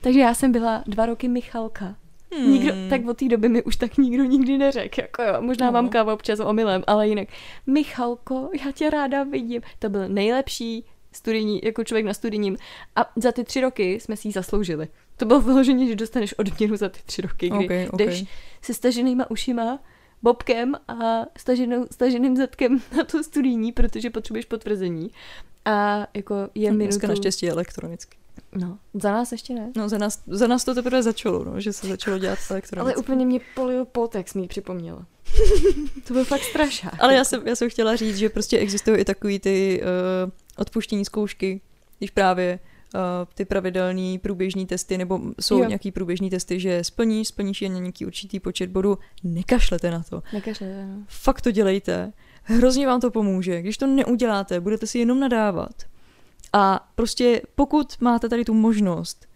Takže já jsem byla dva roky Michalka. Hmm. Nikdo, tak od té doby mi už tak nikdo nikdy neřekl. Jako jo, možná No. mám kávu občas omylem, ale jinak. Michalko, já tě ráda vidím. To byl nejlepší studijní, jako člověk na studijním. A za ty tři roky jsme si ji zasloužili. To bylo vyloženě, že dostaneš odměnu za ty tři roky, kdy Okay, okay. jdeš se staženýma ušima, bobkem a staženou, staženým zadkem na to studijní, protože potřebuješ potvrzení. A jako je minutu... Dneska naštěstí elektronicky. No, za nás ještě ne. No, za nás, za nás to teprve začalo, no, že se začalo dělat Ale elektronicky. úplně mě polil pot, jak mi připomněla. to byl fakt strašák. Ale já jsem, já jsem chtěla říct, že prostě existují i takový ty uh, odpuštění zkoušky, když právě uh, ty pravidelné průběžní testy, nebo jsou Jo. nějaký průběžní testy, že splníš, splníš jen nějaký určitý počet bodů, nekašlete na to. Nekažle, no. Fakt to dělejte. Hrozně vám to pomůže. Když to neuděláte, budete si jenom nadávat. A prostě pokud máte tady tu možnost,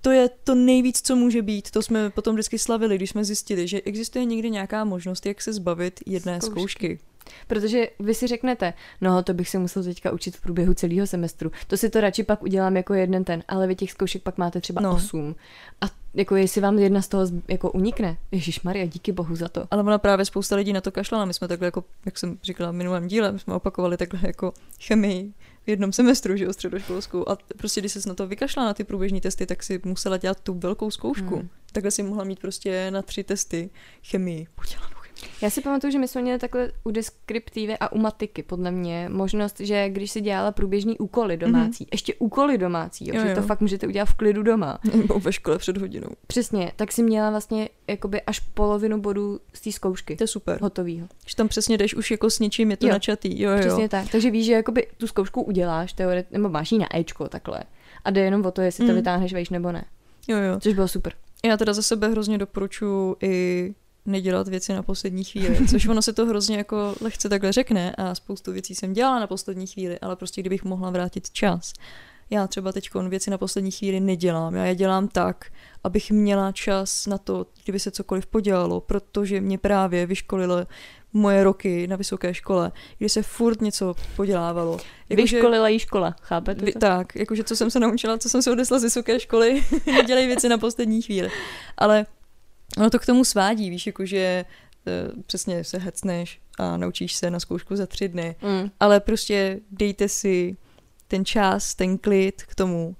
to je to nejvíc, co může být. To jsme potom vždycky slavili, když jsme zjistili, že existuje někdy nějaká možnost, jak se zbavit jedné Zkoušky. zkoušky. Protože vy si řeknete, no to bych se musel teďka učit v průběhu celého semestru. To si to radši pak udělám jako jeden ten, ale vy těch zkoušek pak máte třeba No. osm. A jako jestli vám jedna z toho jako unikne, Ježíš Maria, díky bohu za to. Ale ona právě spousta lidí na to kašlala. My jsme takhle jako, jak jsem říkala v minulém díle, my jsme opakovali takhle jako chemii jednom semestru, že jo, středoškolskou. A prostě, když se na to vykašla na ty průběžní testy, tak si musela dělat tu velkou zkoušku. Hmm. Takhle si mohla mít prostě na tři testy chemii. Udělanou chemii. Já si pamatuju, že my jsme měli takhle u deskriptivy a u matiky, podle mě, možnost, že když si dělala průběžný úkoly domácí, mm-hmm. ještě úkoly domácí, jo, Jo, že to jo. fakt můžete udělat v klidu doma. Nebo ve škole před hodinou. Přesně, tak si měla vlastně jakoby až polovinu bodů z té zkoušky. To je super. Hotovýho. Že tam přesně jdeš už jako s něčím, je to Jo. jo. načatý. Jo, jo. Přesně tak. Takže víš, že jakoby tu zkoušku uděláš, teoret, nebo máš ji na Ečko takhle. A jde jenom o to, jestli to Mm. vytáhneš vejš nebo ne. jo, jo. Což bylo super. Já teda za sebe hrozně doporučuji i nedělat věci na poslední chvíli, což ono se to hrozně jako lehce takhle řekne a spoustu věcí jsem dělala na poslední chvíli, ale prostě kdybych mohla vrátit čas. Já třeba teď věci na poslední chvíli nedělám, já je dělám tak, abych měla čas na to, kdyby se cokoliv podělalo, protože mě právě vyškolilo moje roky na vysoké škole, kdy se furt něco podělávalo. Jakože- Vyškolila jí škola, chápete vy, to? tak, jakože co jsem se naučila, co jsem se odesla z vysoké školy, nedělej věci na poslední chvíli. Ale ono to k tomu svádí, víš, jakože e, přesně se hecneš a naučíš se na zkoušku za tři dny, Mm. ale prostě dejte si ten čas, ten klid k tomu.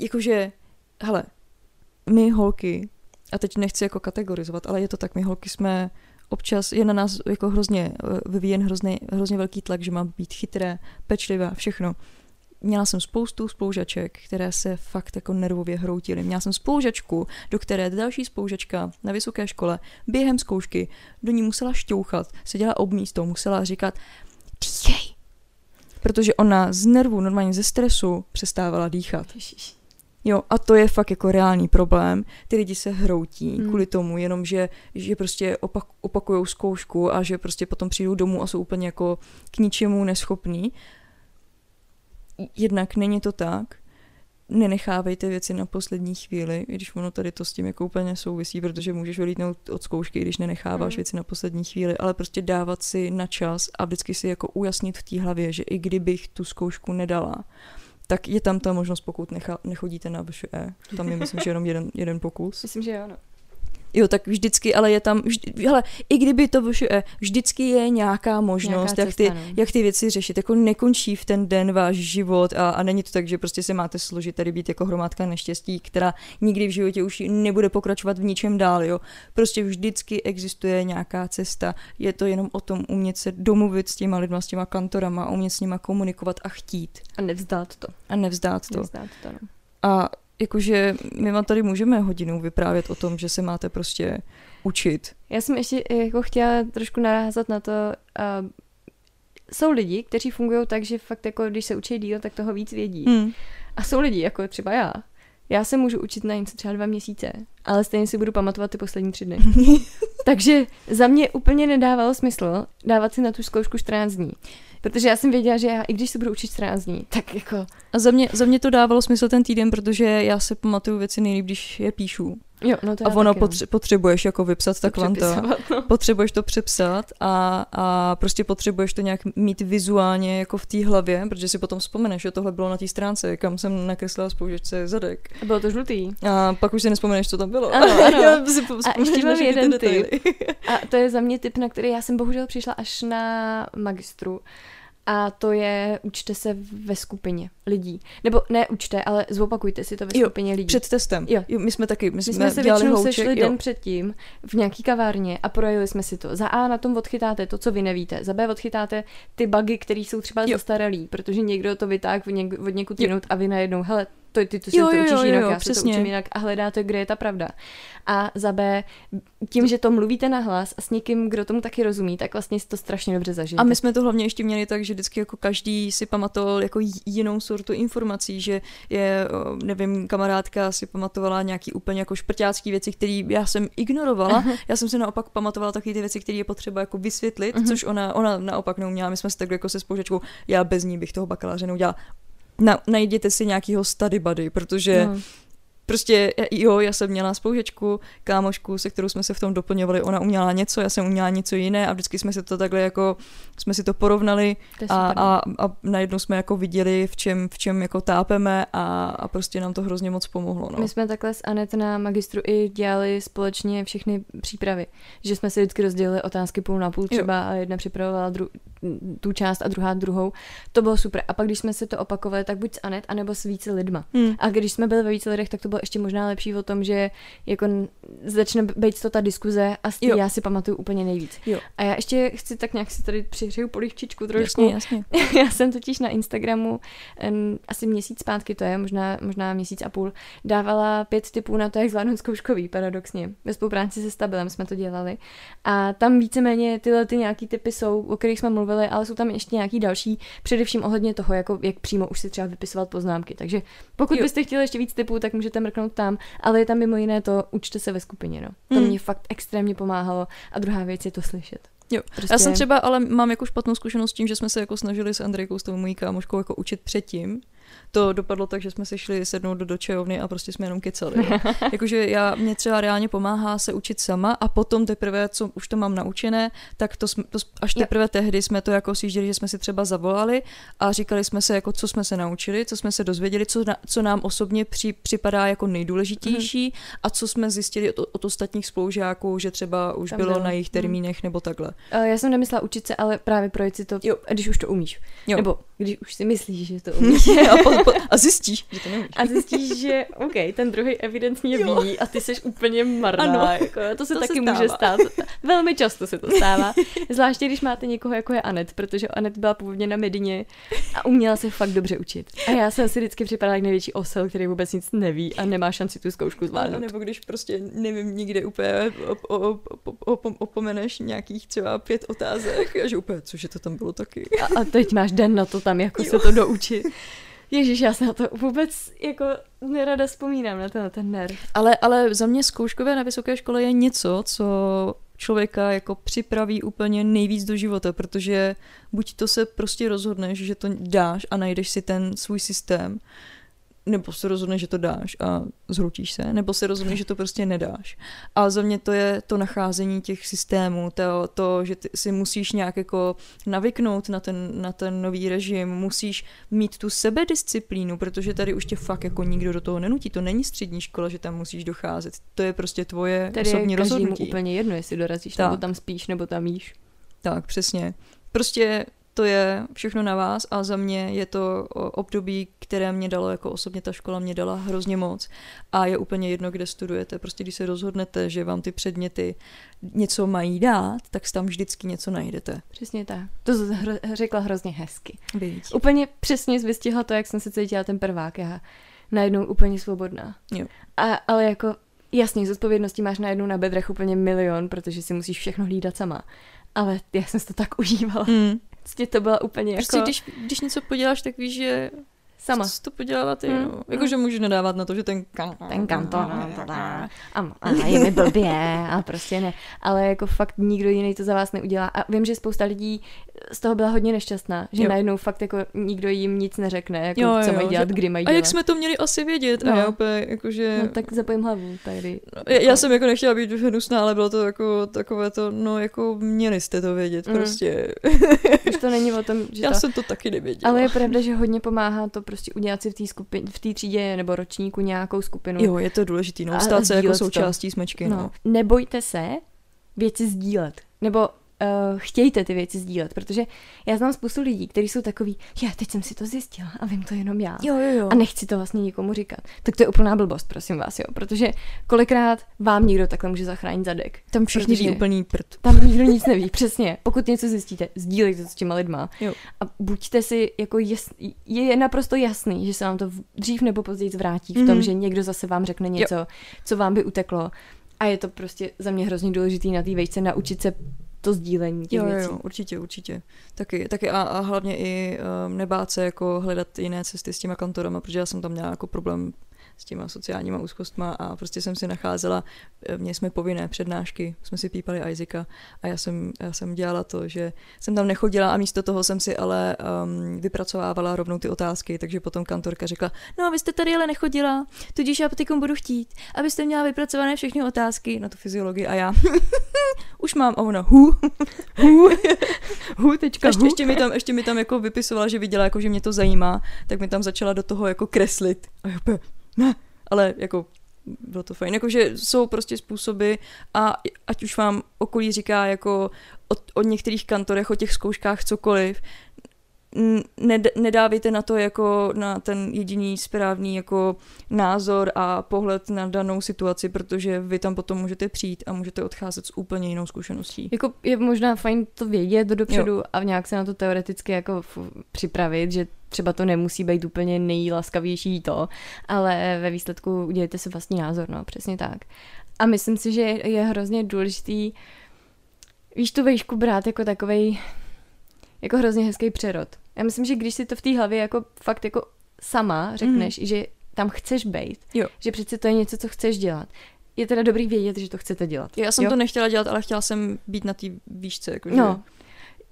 Jakože, hele, my holky, a teď nechci jako kategorizovat, ale je to tak, my holky jsme občas, je na nás jako hrozně eh, vyvíjen hrozně, hrozně velký tlak, že má být chytré, pečlivé, všechno. Měla jsem spoustu spoužaček, které se fakt jako nervově hroutily. Měla jsem spoužačku, do které další spoužačka na vysoké škole během zkoušky do ní musela šťouchat, seděla ob místo, musela říkat dýchej. Protože ona z nervu, normálně ze stresu přestávala dýchat. Ježiš. Jo, a to je fakt jako reálný problém. Ty lidi se hroutí Hmm. kvůli tomu, jenom že, že prostě opak, opakujou zkoušku a že prostě potom přijdou domů a jsou úplně jako k ničemu neschopní. Jednak není to tak. Nenechávejte věci na poslední chvíli, i když ono tady to s tím jako úplně souvisí, protože můžeš vylítnout od zkoušky, když nenecháváš Hmm. věci na poslední chvíli, ale prostě dávat si na čas a vždycky si jako ujasnit v té hlavě, že i kdybych tu zkoušku nedala, tak je tam ta možnost, pokud necha, nechodíte na VŠE. Tam je, myslím, že jenom jeden, jeden pokus. Myslím, že jo, no. Jo, tak vždycky, ale je tam, vždy, hele, i kdyby to vyšlo, vždycky je nějaká možnost, Nějaká jak, ty, no. jak ty věci řešit. Jako nekončí v ten den váš život a, a není to tak, že prostě se máte složit tady být jako hromádka neštěstí, která nikdy v životě už nebude pokračovat v ničem dál, jo. Prostě vždycky existuje nějaká cesta. Je to jenom o tom umět se domluvit s těma lidma, s těma kantorama, umět s nima komunikovat a chtít. A nevzdát to. A nevzdát to. Nevzdát to, no. A jakože my vám tady můžeme hodinu vyprávět o tom, že se máte prostě učit. Já jsem ještě jako chtěla trošku narázat na to, uh, jsou lidi, kteří fungují tak, že fakt jako když se učí díl, tak toho víc vědí. Hmm. A jsou lidi, jako třeba já. Já se můžu učit na něco třeba dva měsíce, ale stejně si budu pamatovat ty poslední tři dny. Takže za mě úplně nedávalo smysl dávat si na tu zkoušku 14 dní. Protože já jsem věděla, že já, i když se budu učit 14 dní, tak jako... A za mě, za mě to dávalo smysl ten týden, protože já se pamatuju věci nejlíp, když je píšu. Jo, no to A ono taky, no. potře- potřebuješ jako vypsat ta To no. Potřebuješ to přepsat a, a prostě potřebuješ to nějak mít vizuálně jako v té hlavě, protože si potom vzpomeneš, že tohle bylo na té stránce, kam jsem nakreslila spoužečce zadek. A bylo to žlutý. A pak už si nespomeneš, co tam bylo. Ano, ano. Já si A ještě mám jeden detaily. A to je za mě typ, na který já jsem bohužel přišla až na magistru. A to je učte se ve skupině lidí. Nebo ne učte, ale zopakujte si to ve Jo, skupině lidí. Před testem. Jo. jo my jsme taky, my, My jsme, jsme se dělali většinou hlouček, sešli jo. den předtím v nějaký kavárně a projeli jsme si to. Za A na tom odchytáte to, co vy nevíte. Za B odchytáte ty bugy, které jsou třeba Jo. zastaralý, protože někdo to vytáhl od, něk- od někud Jo. jinut a vy najednou, hele, to, ty to, Jo, se to jo, učíš jo, jinak, jo, já se to přesně. učím jinak a hledáte, kde je ta pravda. A za B, tím, že to mluvíte na hlas a s někým, kdo tomu taky rozumí, tak vlastně si to strašně dobře zažijete. A my jsme to hlavně ještě měli tak, že vždycky jako každý si pamatoval jako jinou sortu informací, že je, nevím, kamarádka si pamatovala nějaký úplně jako šprťácký věci, které já jsem ignorovala. Já jsem si naopak pamatovala taky ty věci, které je potřeba jako vysvětlit, Mhm. což ona, ona naopak neuměla. My jsme si takhle jako se spoužečkou, já bez ní bych toho bakaláře neudělala. Na, najděte si nějakýho study buddy, protože No. Prostě jo, já jsem měla spoužečku, kámošku, se kterou jsme se v tom doplňovali, ona uměla něco, já jsem uměla něco jiné a vždycky jsme se to takhle jako, jsme si to porovnali To a, a, a najednou jsme jako viděli, v čem, v čem jako tápeme a, a prostě nám to hrozně moc pomohlo. No. My jsme takhle s Anet na magistru i dělali společně všechny přípravy. Že jsme si vždycky rozdělili otázky půl na půl třeba a jedna připravovala dru- tu část a druhá druhou. To bylo super. A pak, když jsme si to opakovali, tak buď s Anet, anebo s více lidma. Hmm. A když jsme byli ve více lidech, tak to bylo ještě možná lepší o tom, že jako začne být to ta diskuze a Jo. já si pamatuju úplně nejvíc. Jo. A já ještě chci tak nějak si tady přihřeju polivčičku trošku. Jasně, jasně. Já jsem totiž na Instagramu um, asi měsíc zpátky, to je možná, možná měsíc a půl, dávala pět typů na to, jak zvládnout zkouškový, paradoxně. Ve spolupráci se Stabilem jsme to dělali. A tam víceméně tyhle ty nějaký typy jsou, o kterých jsme mluvili, ale jsou tam ještě nějaký další, především ohledně toho, jako, jak přímo už si třeba vypisovat poznámky. Takže pokud Jo. byste chtěli ještě víc typů, tak můžete mrknout tam, ale je tam mimo jiné to, učte se ve skupině. No. To Hmm. mě fakt extrémně pomáhalo. A druhá věc je to slyšet. Jo. Prostě... Já jsem třeba, ale mám jako špatnou zkušenost s tím, že jsme se jako snažili s Andrejkou, s tou mojí kámoškou, jako učit předtím. To dopadlo tak, že jsme se šli sednout do, do čajovny a prostě jsme jenom kecali. jo. Jakože já, mě třeba reálně pomáhá se učit sama a potom teprve, co už to mám naučené, tak to, jsme, to až Jo. teprve tehdy jsme to jako sjížděli, že jsme si třeba zavolali a říkali jsme se, jako, co jsme se naučili, co jsme se dozvěděli, co, na, co nám osobně při, připadá jako nejdůležitější Mhm. a co jsme zjistili od, od ostatních spolužáků, že třeba už Tam bylo bylo. na jejich Mhm. termínech nebo takhle. Já jsem nemyslela učit se, ale právě projít si to, Jo. když už to umíš. Jo. Nebo když už si myslíš, že to umíš. a, po, po, a zjistíš, že to neumíš. A zjistíš, že OK, ten druhý evidentně Jo. ví a ty jsi úplně marná. Ano. Jako, to se To taky se může stát. Velmi často se to stává. Zvláště, když máte někoho, jako je Anet, protože Anet byla původně na Medině a uměla se fakt dobře učit. A já jsem si vždycky připadala jak největší osel, který vůbec nic neví a nemá šanci tu zkoušku zvládnout. nebo když prostě, nevím, nikde úplně op, op, op, op, opomeneš nějakých třeba pět otázek a že úplně, cože to tam bylo taky. A, a teď máš den na to tam jako Jo. se to doučit. Ježíš, já se na to vůbec jako nerada vzpomínám na ten, na ten nerv. Ale, ale za mě zkouškové na vysoké škole je něco, co člověka jako připraví úplně nejvíc do života, protože buď to se prostě rozhodneš, že to dáš a najdeš si ten svůj systém, nebo se rozhodneš, že to dáš a zhroutíš se, nebo se rozhodneš, že to prostě nedáš. A za mě to je to nacházení těch systémů, to, to že ty si musíš nějak jako navyknout na ten, na ten nový režim, musíš mít tu sebedisciplínu, protože tady už tě fakt jako nikdo do toho nenutí. To není střední škola, že tam musíš docházet. To je prostě tvoje Tady osobní je rozhodnutí. úplně jedno, jestli dorazíš, Tak. nebo tam spíš, nebo tam jíš. Tak, přesně. Prostě to je všechno na vás a za mě je to období, které mě dalo, jako osobně ta škola mě dala hrozně moc a je úplně jedno, kde studujete. Prostě když se rozhodnete, že vám ty předměty něco mají dát, tak tam vždycky něco najdete. Přesně tak. To hro, řekla hrozně hezky. Víc. Úplně přesně jsi vystihla to, jak jsem se cítila ten prvák. Já najednou úplně svobodná. Jo. A, ale jako jasně, zodpovědností máš najednou na bedrech úplně milion, protože si musíš všechno hlídat sama. Ale já jsem si to tak užívala. Mm. Prostě to byla úplně jako Prostě když, když něco poděláš, tak víš, že sama. jsi to podělala ty. Mm, No. mm. Jakože můžeš nadávat na to, že ten ten kantor a, a je mi blbě a prostě ne. Ale jako fakt nikdo jiný to za vás neudělá. A vím, že spousta lidí z toho byla hodně nešťastná, že Jo. najednou fakt jako nikdo jim nic neřekne, jako Jo, co jo, mají dělat, že- kdy mají A dělat. jak jsme to měli asi vědět? No. A já úplně, jakože... No tak zapojím hlavu tady. No, já, já jsem jako nechtěla být hnusná, ale bylo to jako takové to, no jako měli jste to vědět, Mm. prostě. Už to není o tom, že já to... jsem to taky nevěděla. Ale je pravda, že hodně pomáhá to prostě udělat si v té skupin... v té třídě nebo ročníku nějakou skupinu. Jo, je to důležitý, no, stát se jako sdílet to. součástí smečky, no. No. Nebojte se věci sdílet. Nebo uh, chtějte ty věci sdílet, protože já znám spoustu lidí, kteří jsou takový, já teď jsem si to zjistila a vím to jenom já. Jo, jo, jo. A nechci to vlastně nikomu říkat. Tak to je úplná blbost, prosím vás, jo. Protože kolikrát vám někdo takhle může zachránit zadek. Tam všichni ví úplný prd. Tam nikdo nic neví, přesně. Pokud něco zjistíte, sdílejte to s těma lidma. Jo. A buďte si jako jas, je naprosto jasný, že se vám to dřív nebo později vrátí v tom, Mhm. že někdo zase vám řekne něco, co vám by uteklo. A je to prostě za mě hrozně důležitý na té vejce naučit se to sdílení těch Jo, věcí. jo, určitě, určitě. Taky, taky a, a hlavně i um, nebát se jako hledat jiné cesty s těma kantorama, protože já jsem tam měla jako problém s těma sociálníma úzkostma a prostě jsem si nacházela, eh, měli jsme povinné přednášky, jsme si pípali Isaaca a já jsem, já jsem dělala to, že jsem tam nechodila a místo toho jsem si ale um, vypracovávala rovnou ty otázky, takže potom kantorka řekla, no a vy jste tady ale nechodila, tudíž já teď budu chtít, abyste měla vypracované všechny otázky na tu fyziologii a já už mám a ona hu, Hu, hu, tečka, ještě, hu. ještě, mi tam, ještě mi tam jako vypisovala, že viděla, jako, že mě to zajímá, tak mi tam začala do toho jako kreslit. A já ne, ale jako bylo to fajn. Jakože jsou prostě způsoby a ať už vám okolí říká jako o, o některých kantorech, o těch zkouškách cokoliv, ned, nedávejte na to jako na ten jediný správný jako názor a pohled na danou situaci, protože vy tam potom můžete přijít a můžete odcházet s úplně jinou zkušeností. Jako je možná fajn to vědět dopředu jo. a nějak se na to teoreticky jako připravit, že třeba to nemusí být úplně nejlaskavější to, ale ve výsledku udělejte si vlastní názor, no, přesně tak. A myslím si, že je hrozně důležitý, víš, tu vejšku brát jako takovej, jako hrozně hezký přerod. Já myslím, že když si to v té hlavě jako fakt jako sama řekneš, mm. že tam chceš být, Jo. že přece to je něco, co chceš dělat, je teda dobrý vědět, že to chcete dělat. Já jsem jo? to nechtěla dělat, ale chtěla jsem být na té výšce. Jakože... No.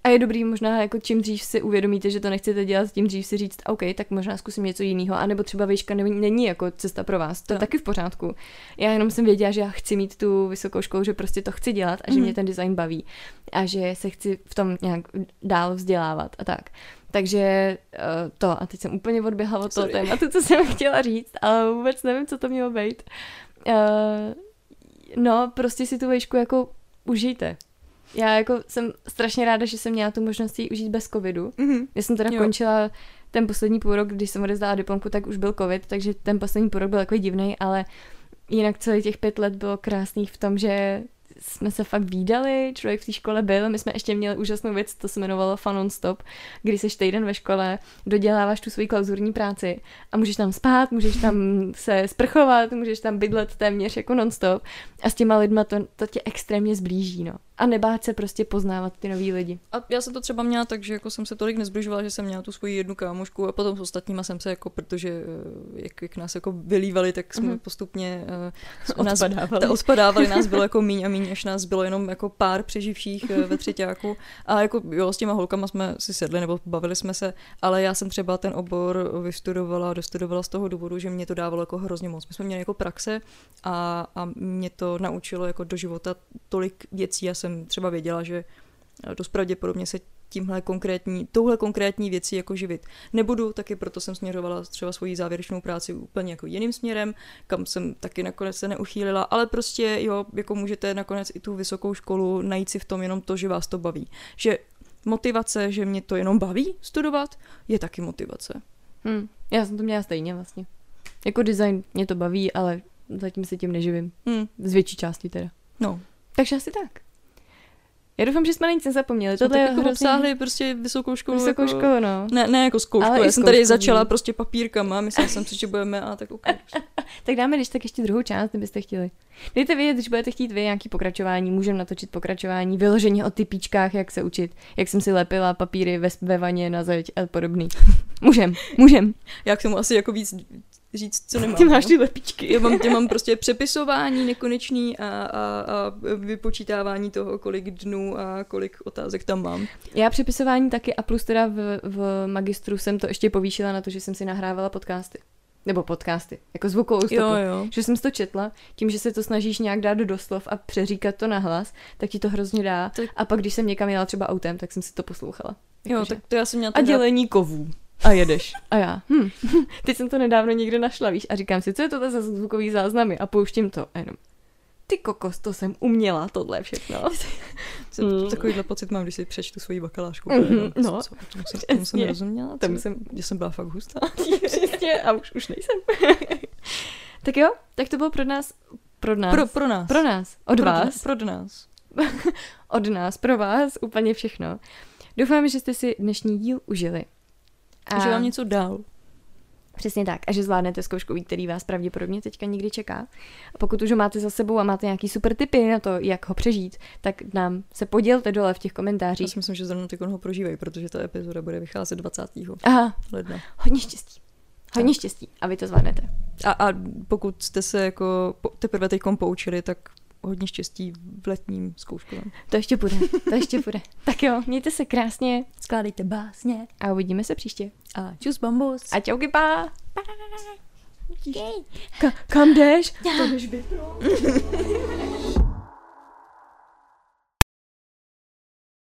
A je dobrý možná, jako čím dřív si uvědomíte, že to nechcete dělat, tím dřív si říct, OK, tak možná zkusím něco jiného, anebo třeba výška není, není jako cesta pro vás. To je Tak. taky v pořádku. Já jenom jsem věděla, že já chci mít tu vysokou školu, že prostě to chci dělat a že Mhm. mě ten design baví a že se chci v tom nějak dál vzdělávat a tak. Takže uh, to, a teď jsem úplně odběhla od toho Sorry. tématu, co jsem chtěla říct, ale vůbec nevím, co to mělo být. Uh, no, prostě si tu výšku jako užijte. Já jako jsem strašně ráda, že jsem měla tu možnost ji užít bez covidu. Mm-hmm. Já jsem teda Jo. končila ten poslední půl rok, když jsem odezdala diplomku, tak už byl covid, takže ten poslední půl rok byl takový divný, ale jinak celý těch pět let bylo krásný v tom, že jsme se fakt výdali, člověk v té škole byl, my jsme ještě měli úžasnou věc, to se jmenovalo Fun on Stop, kdy seš týden ve škole, doděláváš tu svoji klauzurní práci a můžeš tam spát, můžeš tam se sprchovat, můžeš tam bydlet téměř jako non-stop a s těma lidma to, to tě extrémně zblíží, no. A nebát se prostě poznávat ty nový lidi. A já jsem to třeba měla tak, že jako jsem se tolik nezbližovala, že jsem měla tu svoji jednu kámošku a potom s ostatníma jsem se jako, protože eh, jak, jak nás jako vylívali, tak jsme Mhm. mm-hmm. postupně uh, nás, Odpadávali. ta, odpadávali, nás bylo jako míň a míň poslední, až nás bylo jenom jako pár přeživších eh, ve třetíku. A jako jo, s těma holkama jsme si sedli nebo bavili jsme se, ale já jsem třeba ten obor vystudovala, dostudovala z toho důvodu, že mě to dávalo jako hrozně moc. My jsme měli jako praxe a, a mě to naučilo jako do života tolik věcí. Já jsem třeba věděla, že dost pravděpodobně se tímhle konkrétní, touhle konkrétní věcí jako živit nebudu, taky proto jsem směřovala třeba svoji závěrečnou práci úplně jako jiným směrem, kam jsem taky nakonec se neuchýlila, ale prostě jo, jako můžete nakonec i tu vysokou školu najít si v tom jenom to, že vás to baví. Že motivace, že mě to jenom baví studovat, je taky motivace. Hmm. Já jsem to měla stejně vlastně. Jako design mě to baví, ale zatím se tím neživím. Hmm. Z větší části teda. No. Takže asi tak. Já doufám, že jsme na nic nezapomněli. Jsme Tohle tak je jako hrozně... obsáhli prostě vysokou školu. Vysokou jako... školu, no. Ne, ne jako zkoušku, Ale já jsem tady začala víš. prostě papírkama, myslela jsem si, že budeme a tak okay. Tak dáme když tak ještě druhou část, kdybyste chtěli. Dejte vědět, když budete chtít vy nějaký pokračování, můžeme natočit pokračování, vyloženě o typíčkách, jak se učit, jak jsem si lepila papíry ve, ve vaně na zeď a podobný. Můžem, můžem. Já k tomu asi jako víc říct, co nemám. Ty máš no. ty lepíčky. Já mám, já mám prostě přepisování nekonečný a, a, a vypočítávání toho, kolik dnů a kolik otázek tam mám. Já přepisování taky a plus teda v, v magistru jsem to ještě povýšila na to, že jsem si nahrávala podcasty. Nebo podcasty, jako zvukovou stopu. Jo, jo. Že jsem si to četla, tím, že se to snažíš nějak dát do doslov a přeříkat to na hlas, tak ti to hrozně dá. Tak- A pak, když jsem někam jela třeba autem, tak jsem si to poslouchala. Jo, Jakože- tak to já jsem měla A teda- dělení kovů. A jedeš. A já, hm, teď jsem to nedávno někde našla, víš, a říkám si, co je to za zvukový záznamy a pouštím to a jenom. Ty kokos, to jsem uměla, tohle všechno. Co- Mm. Takovýhle pocit mám, když si přečtu svoji bakalářku. Mhm, Co- no. co- Tomu jsem, tomu jsem Přesně. rozuměla. Tomu co- jsem- Že jsem byla fakt hustá. Přesně, a už, už nejsem. tak jo, tak to bylo pro nás, pro nás, Pro, pro nás. pro nás, od pro, vás, Pro nás. od nás, pro vás, úplně všechno. Doufám, že jste si dnešní díl užili. A že vám něco dál. Přesně tak. A že zvládnete zkouškový, který vás pravděpodobně teďka někdy čeká. A pokud už ho máte za sebou a máte nějaký super tipy na to, jak ho přežít, tak nám se podělte dole v těch Já komentářích. si myslím, že zrovna teď ho prožívají, protože ta epizoda bude vycházet 20. Aha, ledna. hodně štěstí. Hodně štěstí a vy to zvládnete. A, a pokud jste se jako teprve teď poučili, tak hodně štěstí v letním zkouškovém. To ještě bude, to ještě bude. Tak jo, mějte se krásně Skládejte básně. a uvidíme se příště. A čus bambus. A čauky pa! Ka- kam jdeš? To jdeš vypnout.